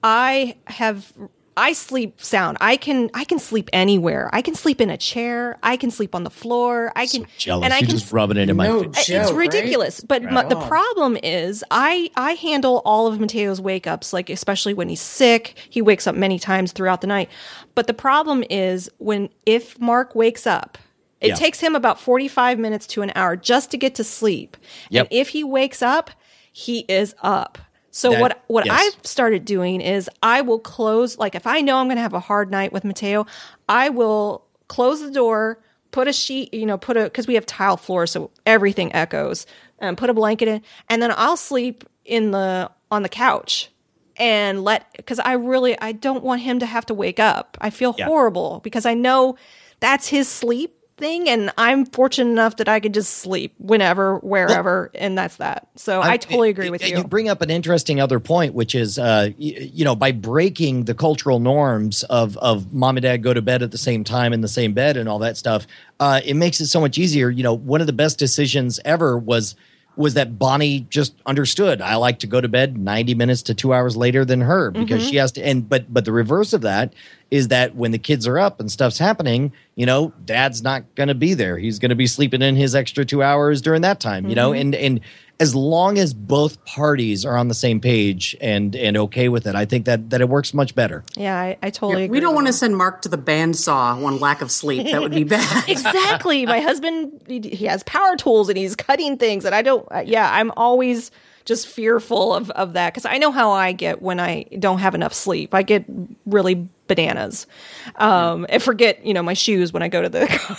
I have. I sleep sound. I can. I can sleep anywhere. I can sleep in a chair. I can sleep on the floor. I can. Jealous, and I you're can. just rubbing it in my No face. joke, it's right? ridiculous. But my, the problem is, I I handle all of Mateo's wake ups, like especially when he's sick. He wakes up many times throughout the night. But the problem is when if Mark wakes up, it Yeah. takes him about forty five minutes to an hour just to get to sleep. Yep. And if he wakes up, he is up. So That- what what yes. I've started doing is I will close like if I know I'm going to have a hard night with Mateo, I will close the door, put a sheet, you know, put a cuz we have tile floor so everything echoes, and put a blanket in and then I'll sleep in the on the couch and let cuz I really I don't want him to have to wake up. I feel Yeah. horrible because I know that's his sleep thing and I'm fortunate enough that I could just sleep whenever wherever and that's that. So I, I'm- totally agree with and you. You bring up an interesting other point, which is, uh, y- you know, by breaking the cultural norms of of mom and dad go to bed at the same time in the same bed and all that stuff, uh, it makes it so much easier. You know, one of the best decisions ever was was that Bonnie just understood. I like to go to bed ninety minutes to two hours later than her because Mm-hmm. she has to. And but but the reverse of that is that when the kids are up and stuff's happening, you know, dad's not going to be there. He's going to be sleeping in his extra two hours during that time. You know, Mm-hmm. and and as long as both parties are on the same page and and okay with it, I think that that it works much better. Yeah, I, I totally agree. We don't with want to send Mark to the bandsaw on lack of sleep. That would be bad. exactly. My husband, he, he has power tools and he's cutting things, and I don't. Uh, yeah, I'm always just fearful of of that because I know how I get when I don't have enough sleep. I get really bananas, um, and forget you know my shoes when I go to the car.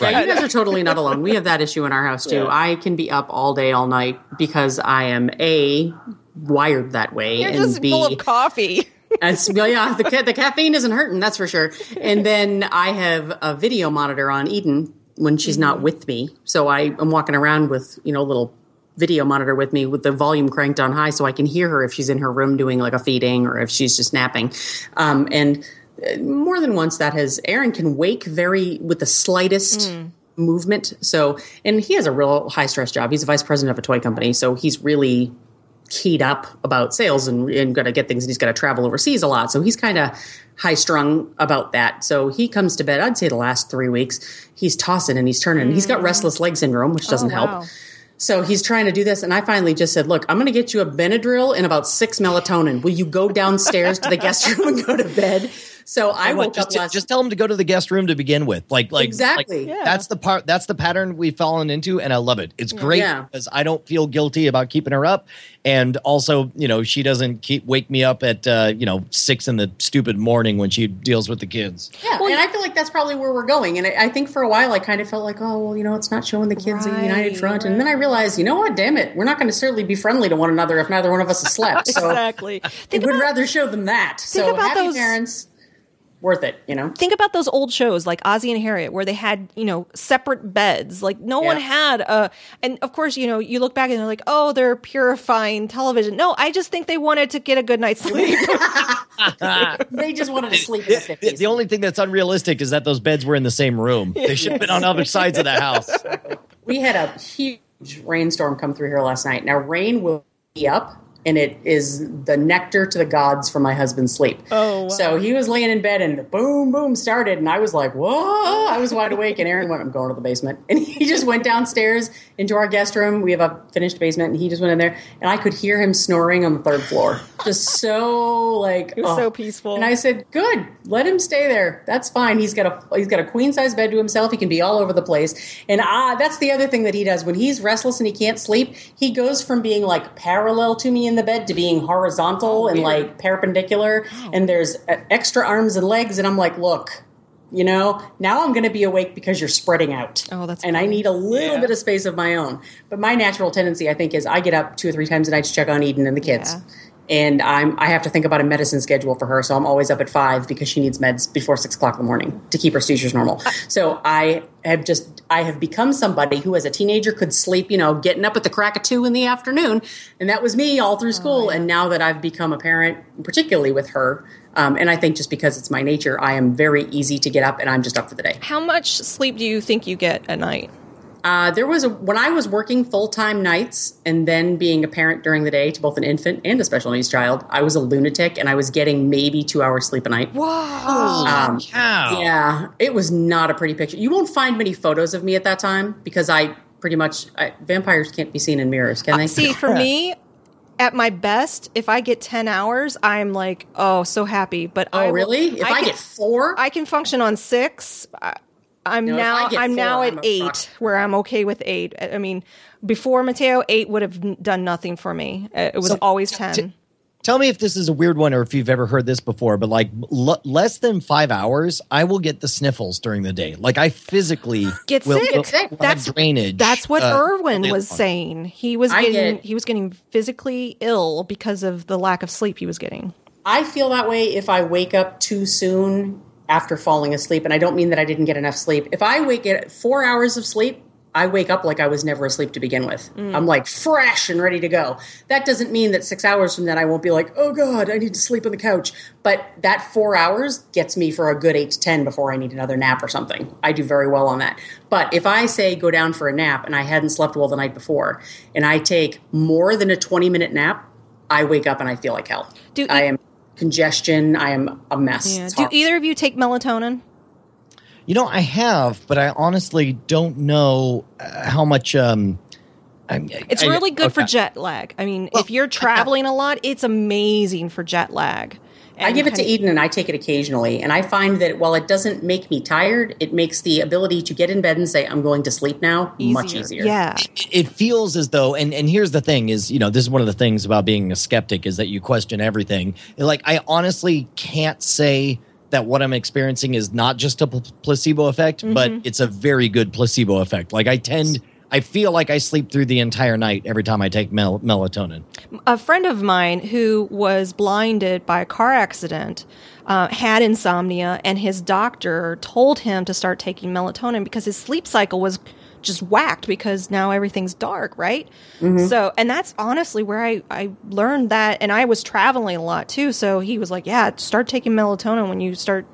Yeah, you guys are totally not alone. We have that issue in our house too. I can be up all day, all night because I am a wired that way, You're and just b full of coffee. It's, well, yeah, the, ca- the caffeine isn't hurting, that's for sure. And then I have a video monitor on Eden when she's not with me. So I am walking around with, you know, a little video monitor with me with the volume cranked on high so I can hear her if she's in her room doing like a feeding or if she's just napping. Um, and uh, more than once that has, Aaron can wake very, with the slightest movement. So, and he has a real high stress job. He's a vice president of a toy company. So he's really keyed up about sales and, and got to get things and he's got to travel overseas a lot. So he's kind of high strung about that. So he comes to bed, I'd say the last three weeks, he's tossing and he's turning. He's got restless leg syndrome, which doesn't wow. help. So he's trying to do this. And I finally just said, look, I'm going to get you a Benadryl and about six melatonin. Will you go downstairs to the guest room and go to bed? So I What, woke just, up last just tell them to go to the guest room to begin with. Like, like Exactly. like, Yeah. That's the part. That's the pattern we've fallen into, and I love it. It's great Yeah. because I don't feel guilty about keeping her up, and also, you know, she doesn't keep wake me up at uh, you know six in the stupid morning when she deals with the kids. Yeah, and I feel like that's probably where we're going. And I, I think for a while I kind of felt like, oh, well, you know, it's not showing the kids a united Right, front. And then I realized, you know what? Damn it, we're not going to certainly be friendly to one another if neither one of us has slept. So exactly. I Think would rather show them that. so about happy those- parents, worth it. You know. think about those old shows like Ozzie and Harriet, where they had you know separate beds. Like no one had a, and of course you know you look back and they're like, oh, they're purifying television. No, I just think they wanted to get a good night's sleep. They just wanted to sleep in the The, fifties. the only thing that's unrealistic is that those beds were in the same room. They should have been on other sides of the house. we had a huge rainstorm come through here last night. Now rain will be up. And it is the nectar to the gods for my husband's sleep. Oh, wow. So he was laying in bed and the boom, boom started. And I was like, whoa. I was wide awake. And Aaron went, I'm going to the basement. And he just went downstairs into our guest room. We have a finished basement. And he just went in there. And I could hear him snoring on the third floor. Just so like, It was oh. so peaceful. And I said, good, let him stay there. That's fine. He's got a, he's got a queen size bed to himself. He can be all over the place. And ah, that's the other thing that he does when he's restless and he can't sleep. He goes from being like parallel to me in the bed to being horizontal and like perpendicular, and there's uh, extra arms and legs, and I'm like, look. You know, now I'm going to be awake because you're spreading out. Oh, that's and I need a little Yeah. bit of space of my own. But my natural tendency, I think, is I get up two or three times a night to check on Eden and the kids. Yeah. And I'm I have to think about a medicine schedule for her, so I'm always up at five because she needs meds before six o'clock in the morning to keep her seizures normal. So I have just I have become somebody who, as a teenager, could sleep, you know, getting up at the crack of two in the afternoon, and that was me all through school. And now that I've become a parent, particularly with her, um, and I think just because it's my nature, I am very easy to get up, and I'm just up for the day. How much sleep do you think you get at night? Uh, there was a when I was working full time nights and then being a parent during the day to both an infant and a special needs child. I was a lunatic and I was getting maybe two hours sleep a night. Wow. Um, Cow. yeah, it was not a pretty picture. You won't find many photos of me at that time because I pretty much I, vampires can't be seen in mirrors, can they? See, for me, at my best, if I get 10 hours, I'm like, oh, so happy. But oh, I will- really? If I, can- get four, I can function on six. I, I'm No, if now I get I'm now at I'm eight, rock. where I'm okay with eight. I I mean, before Mateo, eight would have done nothing for me. It was So, always ten. t- Tell me if this is a weird one or if you've ever heard this before, but like l- less than five hours, I will get the sniffles during the day. Like I physically Get will, sick. will- Get will That's- drainage. That's what uh, Irwin was long. saying. He was I getting get- he was getting physically ill because of the lack of sleep he was getting. I feel that way if I wake up too soon after falling asleep, and I don't mean that I didn't get enough sleep. If I wake at four hours of sleep, I wake up like I was never asleep to begin with. Mm. I'm like fresh and ready to go. That doesn't mean that six hours from then I won't be like, oh God, I need to sleep on the couch. But that four hours gets me for a good eight to 10 before I need another nap or something. I do very well on that. But if I say go down for a nap and I hadn't slept well the night before, and I take more than a 20 minute nap, I wake up and I feel like hell. Do I am congestion. I am a mess. Yeah. Do either of you take melatonin? You know, I have, but I honestly don't know uh, how much. Um, I'm, It's I- really good for jet lag. I mean, Well, if you're traveling a lot, it's amazing for jet lag. I give it to Eden and I take it occasionally. And I find that while it doesn't make me tired, it makes the ability to get in bed and say, I'm going to sleep now much easier. Yeah. it feels as though and and here's the thing is you know this is one of the things about being a skeptic is that you question everything like i honestly can't say that what i'm experiencing is not just a pl- placebo effect but it's a very good placebo effect like i tend i feel like i sleep through the entire night every time i take mel- melatonin a friend of mine who was blinded by a car accident uh, had insomnia, and his doctor told him to start taking melatonin because his sleep cycle was just whacked because now everything's dark, right? So, and that's honestly where I, I learned that. And I was traveling a lot too. So he was like, Yeah, start taking melatonin when you start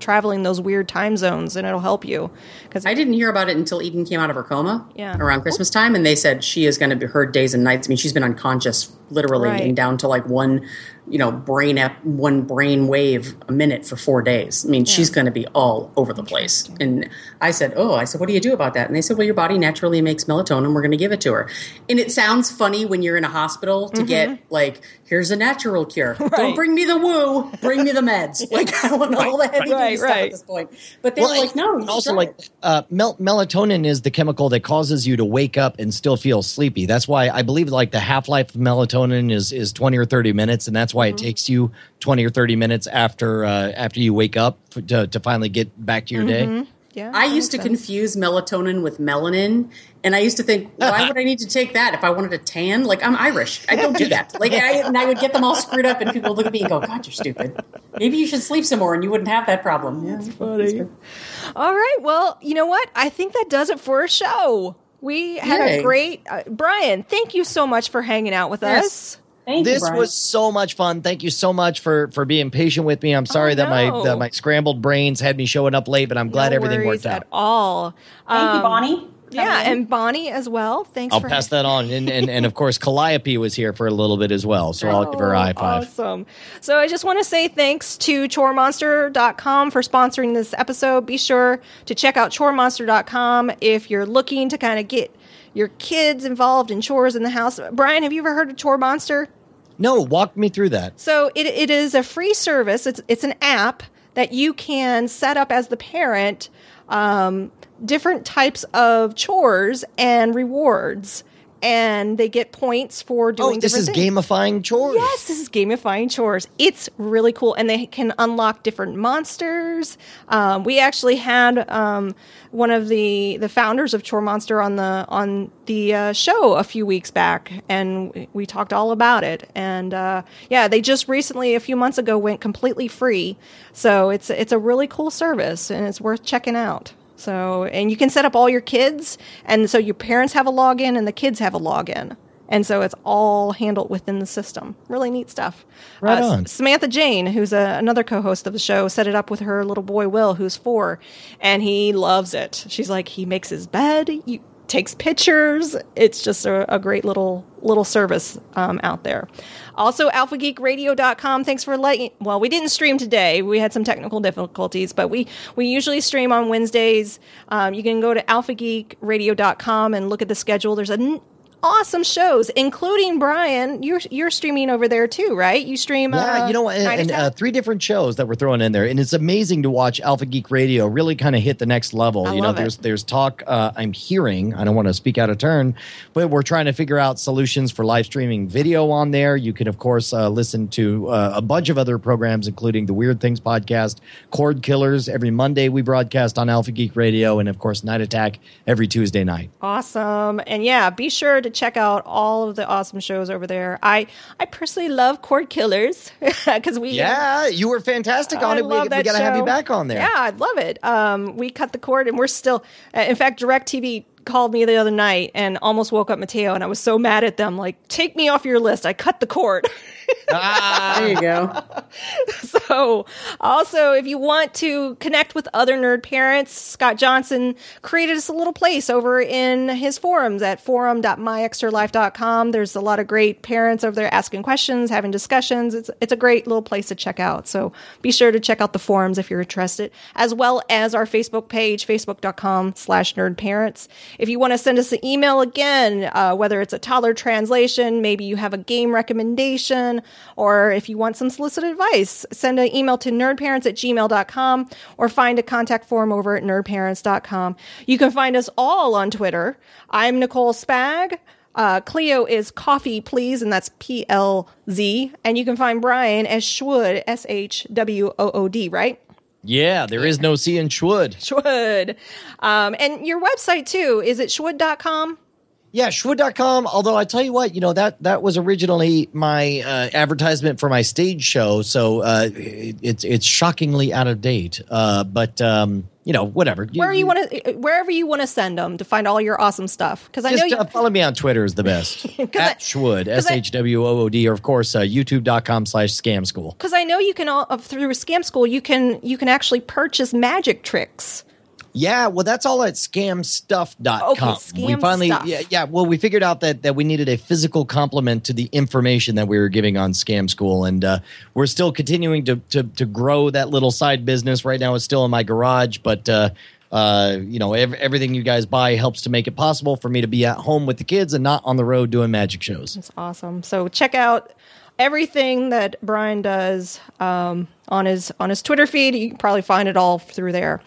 traveling those weird time zones, and it'll help you. Because I didn't hear about it until Eden came out of her coma Yeah. around Christmas time, and they said she is going to be her days and nights. I mean, she's been unconscious literally Right. and down to like one, you know, brain ep- one brain wave a minute for four days. I mean, she's going to be all over the place. And I said, "Oh, I said, what do you do about that?" And they said, "Well, your body naturally makes melatonin. We're going to give it to her." And it sounds funny when you're in a hospital to get like, "Here's a natural cure. Mm-hmm. Right. Don't bring me the woo. Bring me the meds." Like I want all the heavy Right, duty stuff right. at this point. But they were like, "No." also like uh, mel- melatonin is the chemical that causes you to wake up and still feel sleepy that's why i believe like the half-life of melatonin is is 20 or 30 minutes and that's why Mm-hmm. it takes you 20 or 30 minutes after uh, after you wake up to, to finally get back to your Mm-hmm. day yeah, I used to sense. confuse melatonin with melanin, and I used to think, why would I need to take that if I wanted a tan? Like I'm Irish, I don't do that. Like I, and I would get them all screwed up, and people would look at me and go, "God, you're stupid. Maybe you should sleep some more, and you wouldn't have that problem." Yeah, funny. All right. Well, you know what? I think that does it for a show. We had a great uh, Brian. Thank you so much for hanging out with Yes. us. Thank this you, was so much fun thank you so much for for being patient with me i'm sorry Oh, that my that my scrambled brains had me showing up late but i'm glad no everything worked out at all. Thank you, Um, Bonnie. Yeah, and Bonnie as well. Thanks i'll for pass that on and, and and of course calliope was here for a little bit as well so i'll give her a high five Awesome. So I just want to say thanks to choremonster.com for sponsoring this episode. Be sure to check out choremonster.com if you're looking to kind of get your kids involved in chores in the house. Brian, have you ever heard of Chore Monster? No walk me through that So it, it is a free service. It's it's an app that you can set up as the parent, um, different types of chores and rewards. And they get points for doing Oh, this is things. gamifying chores. Yes, this is gamifying chores. It's really cool, and they can unlock different monsters. Um, we actually had um, one of the the founders of Chore Monster on the on the uh, show a few weeks back, and we- we talked all about it. And uh, yeah, they just recently, a few months ago, went completely free. So it's it's a really cool service, and it's worth checking out. So, and you can set up all your kids, and so your parents have a login, and the kids have a login. And so it's all handled within the system. Really neat stuff. Right Uh, on. Samantha Jane, who's a, another co host of the show, set it up with her little boy Will, who's four, and he loves it. She's like, he makes his bed, he takes pictures. It's just a, a great little little service um, out there. Also, alphageekradio.com. Thanks for letting. Well, we didn't stream today. We had some technical difficulties, but we we usually stream on Wednesdays. Um, you can go to alphageekradio.com and look at the schedule. There's an awesome shows, including Brian. You're you're streaming over there too, right? You stream. Yeah, uh, you know what? Night And, uh, three different shows that we're throwing in there, and it's amazing to watch Alpha Geek Radio really kind of hit the next level. I you know, love it. there's there's talk. Uh, I'm hearing. I don't want to speak out of turn, but we're trying to figure out solutions for live streaming video on there. You can of course uh, listen to uh, a bunch of other programs, including the Weird Things podcast, Cord Killers. Every Monday we broadcast on Alpha Geek Radio, and of course Night Attack every Tuesday night. Awesome. And yeah, be sure to check out all of the awesome shows over there. I I personally love Cord Killers because we Yeah, you were fantastic on I it. We, we got to have you back on there. Yeah, I'd love it. Um, we cut the cord, and we're still. Uh, in fact, Directv called me the other night and almost woke up Mateo, and I was so mad at them. Like, take me off your list. I cut the cord. Ah, There you go. so, also, if you want to connect with other nerd parents, Scott Johnson created us a little place over in his forums at forum.myextralife.com. There's a lot of great parents over there asking questions, having discussions. It's it's a great little place to check out. So, be sure to check out the forums if you're interested, as well as our Facebook page, facebook.com slash nerdparents. If you want to send us an email again, uh, whether it's a toddler translation, maybe you have a game recommendation, or if you want some solicited advice, send an email to nerdparents at gmail.com or find a contact form over at nerdparents.com. You can find us all on Twitter. I'm Nicole Spag. Uh, Cleo is coffee, please, and that's P L Z. And you can find Brian as Schwood, S H W O O D, right? yeah, there is no C in Schwood. Schwood. Um, and your website too, is it schwood.com? Yeah, Schwood.com. Although I tell you what, you know that that was originally my uh, advertisement for my stage show, so uh, it, it's it's shockingly out of date. Uh, but um, you know, whatever. Where you want to, wherever you want to send them to find all your awesome stuff. Because I know you, uh, follow me on Twitter is the best. I- At Schwood, I- S H W O O D, or of course uh, YouTube.com slash Scam School. because I know you can all uh, through Scam School you can you can actually purchase magic tricks. Yeah, well, that's all at scamstuff.com. Okay, we finally, Stuff. yeah, yeah, well, we figured out that, that we needed a physical complement to the information that we were giving on Scam School. And uh, we're still continuing to, to, to grow that little side business. Right now, it's still in my garage, but. Uh, uh, you know, ev- everything you guys buy helps to make it possible for me to be at home with the kids and not on the road doing magic shows. It's awesome. So check out everything that Brian does um, on his on his Twitter feed. You can probably find it all through there.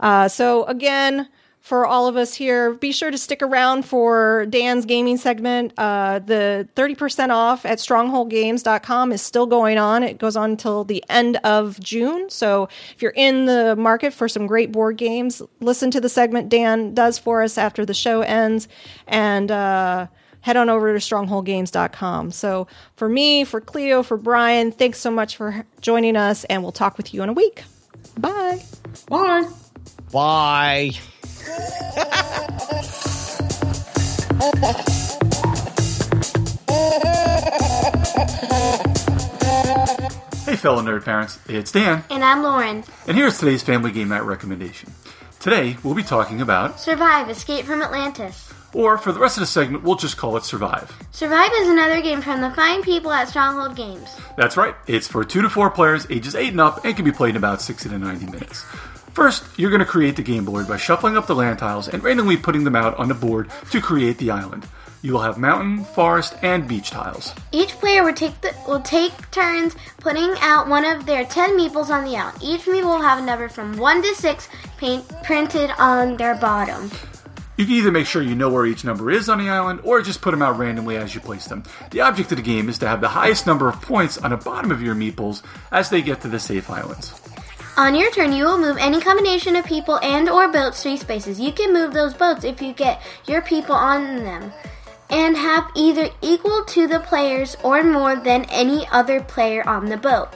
Uh, so again. For all of us here, be sure to stick around for Dan's gaming segment. Uh, the 30% off at strongholdgames.com is still going on. It goes on until the end of June. So if you're in the market for some great board games, listen to the segment Dan does for us after the show ends. And, uh, head on over to strongholdgames.com. So for me, for Cleo, for Brian, thanks so much for joining us, and we'll talk with you in a week. Bye. Bye. Bye. Hey, fellow nerd parents, it's Dan, And I'm Lauren. and here's today's Family Game Night recommendation. Today, we'll be talking about, Survive Escape from Atlantis. or for the rest of the segment, we'll just call it Survive. Survive is another game from the fine people at Stronghold Games. That's right, it's for 2 to 4 players, ages 8 and up, and can be played in about 60 to 90 minutes. First, you're going to create the game board by shuffling up the land tiles and randomly putting them out on the board to create the island. You will have mountain, forest, and beach tiles. Each player will take the, will take turns putting out one of their 10 meeples on the island. Each meeple will have a number from 1 to 6 paint, printed on their bottom. You can either make sure you know where each number is on the island, or just put them out randomly as you place them. The object of the game is to have the highest number of points on the bottom of your meeples as they get to the safe islands. On your turn, you will move any combination of people and or boats three spaces. You can move those boats if you get your people on them and have either equal to the players or more than any other player on the boat.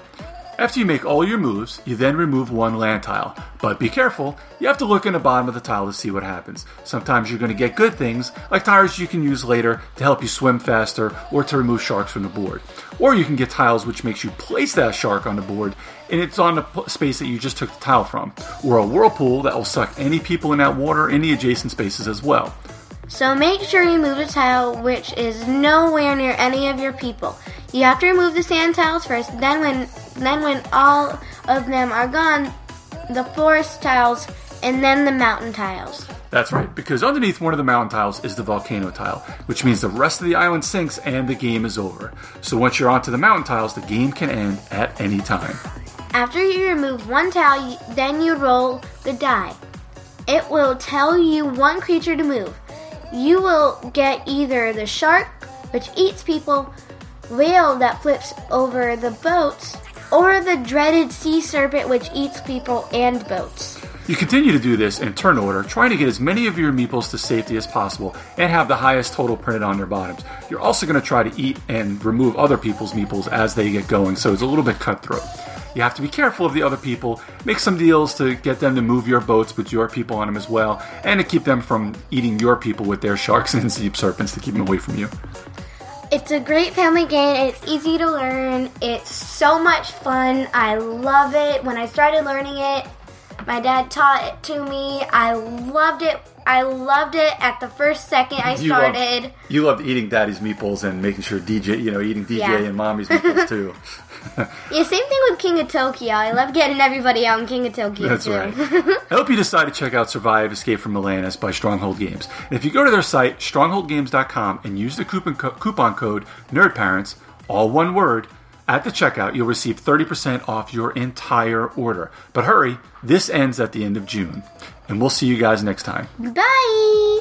After you make all your moves, you then remove one land tile. But be careful, you have to look in the bottom of the tile to see what happens. Sometimes you're going to get good things, like tires you can use later to help you swim faster or to remove sharks from the board. Or you can get tiles which makes you place that shark on the board and it's on the space that you just took the tile from. Or a whirlpool that will suck any people in that water in the adjacent spaces as well. So make sure you move a tile which is nowhere near any of your people. You have to remove the sand tiles first, then when then when all of them are gone, the forest tiles and then the mountain tiles. That's right, because underneath one of the mountain tiles is the volcano tile, which means the rest of the island sinks and the game is over. So once you're onto the mountain tiles, the game can end at any time. After you remove one tile, then you roll the die. It will tell you one creature to move. You will get either the shark, which eats people, whale that flips over the boats, or the dreaded sea serpent, which eats people and boats. You continue to do this in turn order, trying to get as many of your meeples to safety as possible and have the highest total printed on their bottoms. You're also going to try to eat and remove other people's meeples as they get going, so it's a little bit cutthroat. You have to be careful of the other people, make some deals to get them to move your boats with your people on them as well, and to keep them from eating your people with their sharks and sea serpents to keep them away from you. It's a great family game. It's easy to learn. It's so much fun. I love it. When I started learning it, my dad taught it to me. I loved it. I loved it at the first second I You loved- started. You loved eating daddy's meatballs and making sure DJ, you know, eating DJ Yeah. and mommy's meatballs too. Yeah, same thing with King of Tokyo. I love getting everybody out in King of Tokyo That's too. right. I hope you decide to check out Survive Escape from Atlantis by Stronghold Games. And if you go to their site, strongholdgames.com, and use the coupon, co- coupon code NERDPARENTS, all one word, at the checkout, you'll receive 30% off your entire order. But hurry, this ends at the end of June. And we'll see you guys next time. Bye.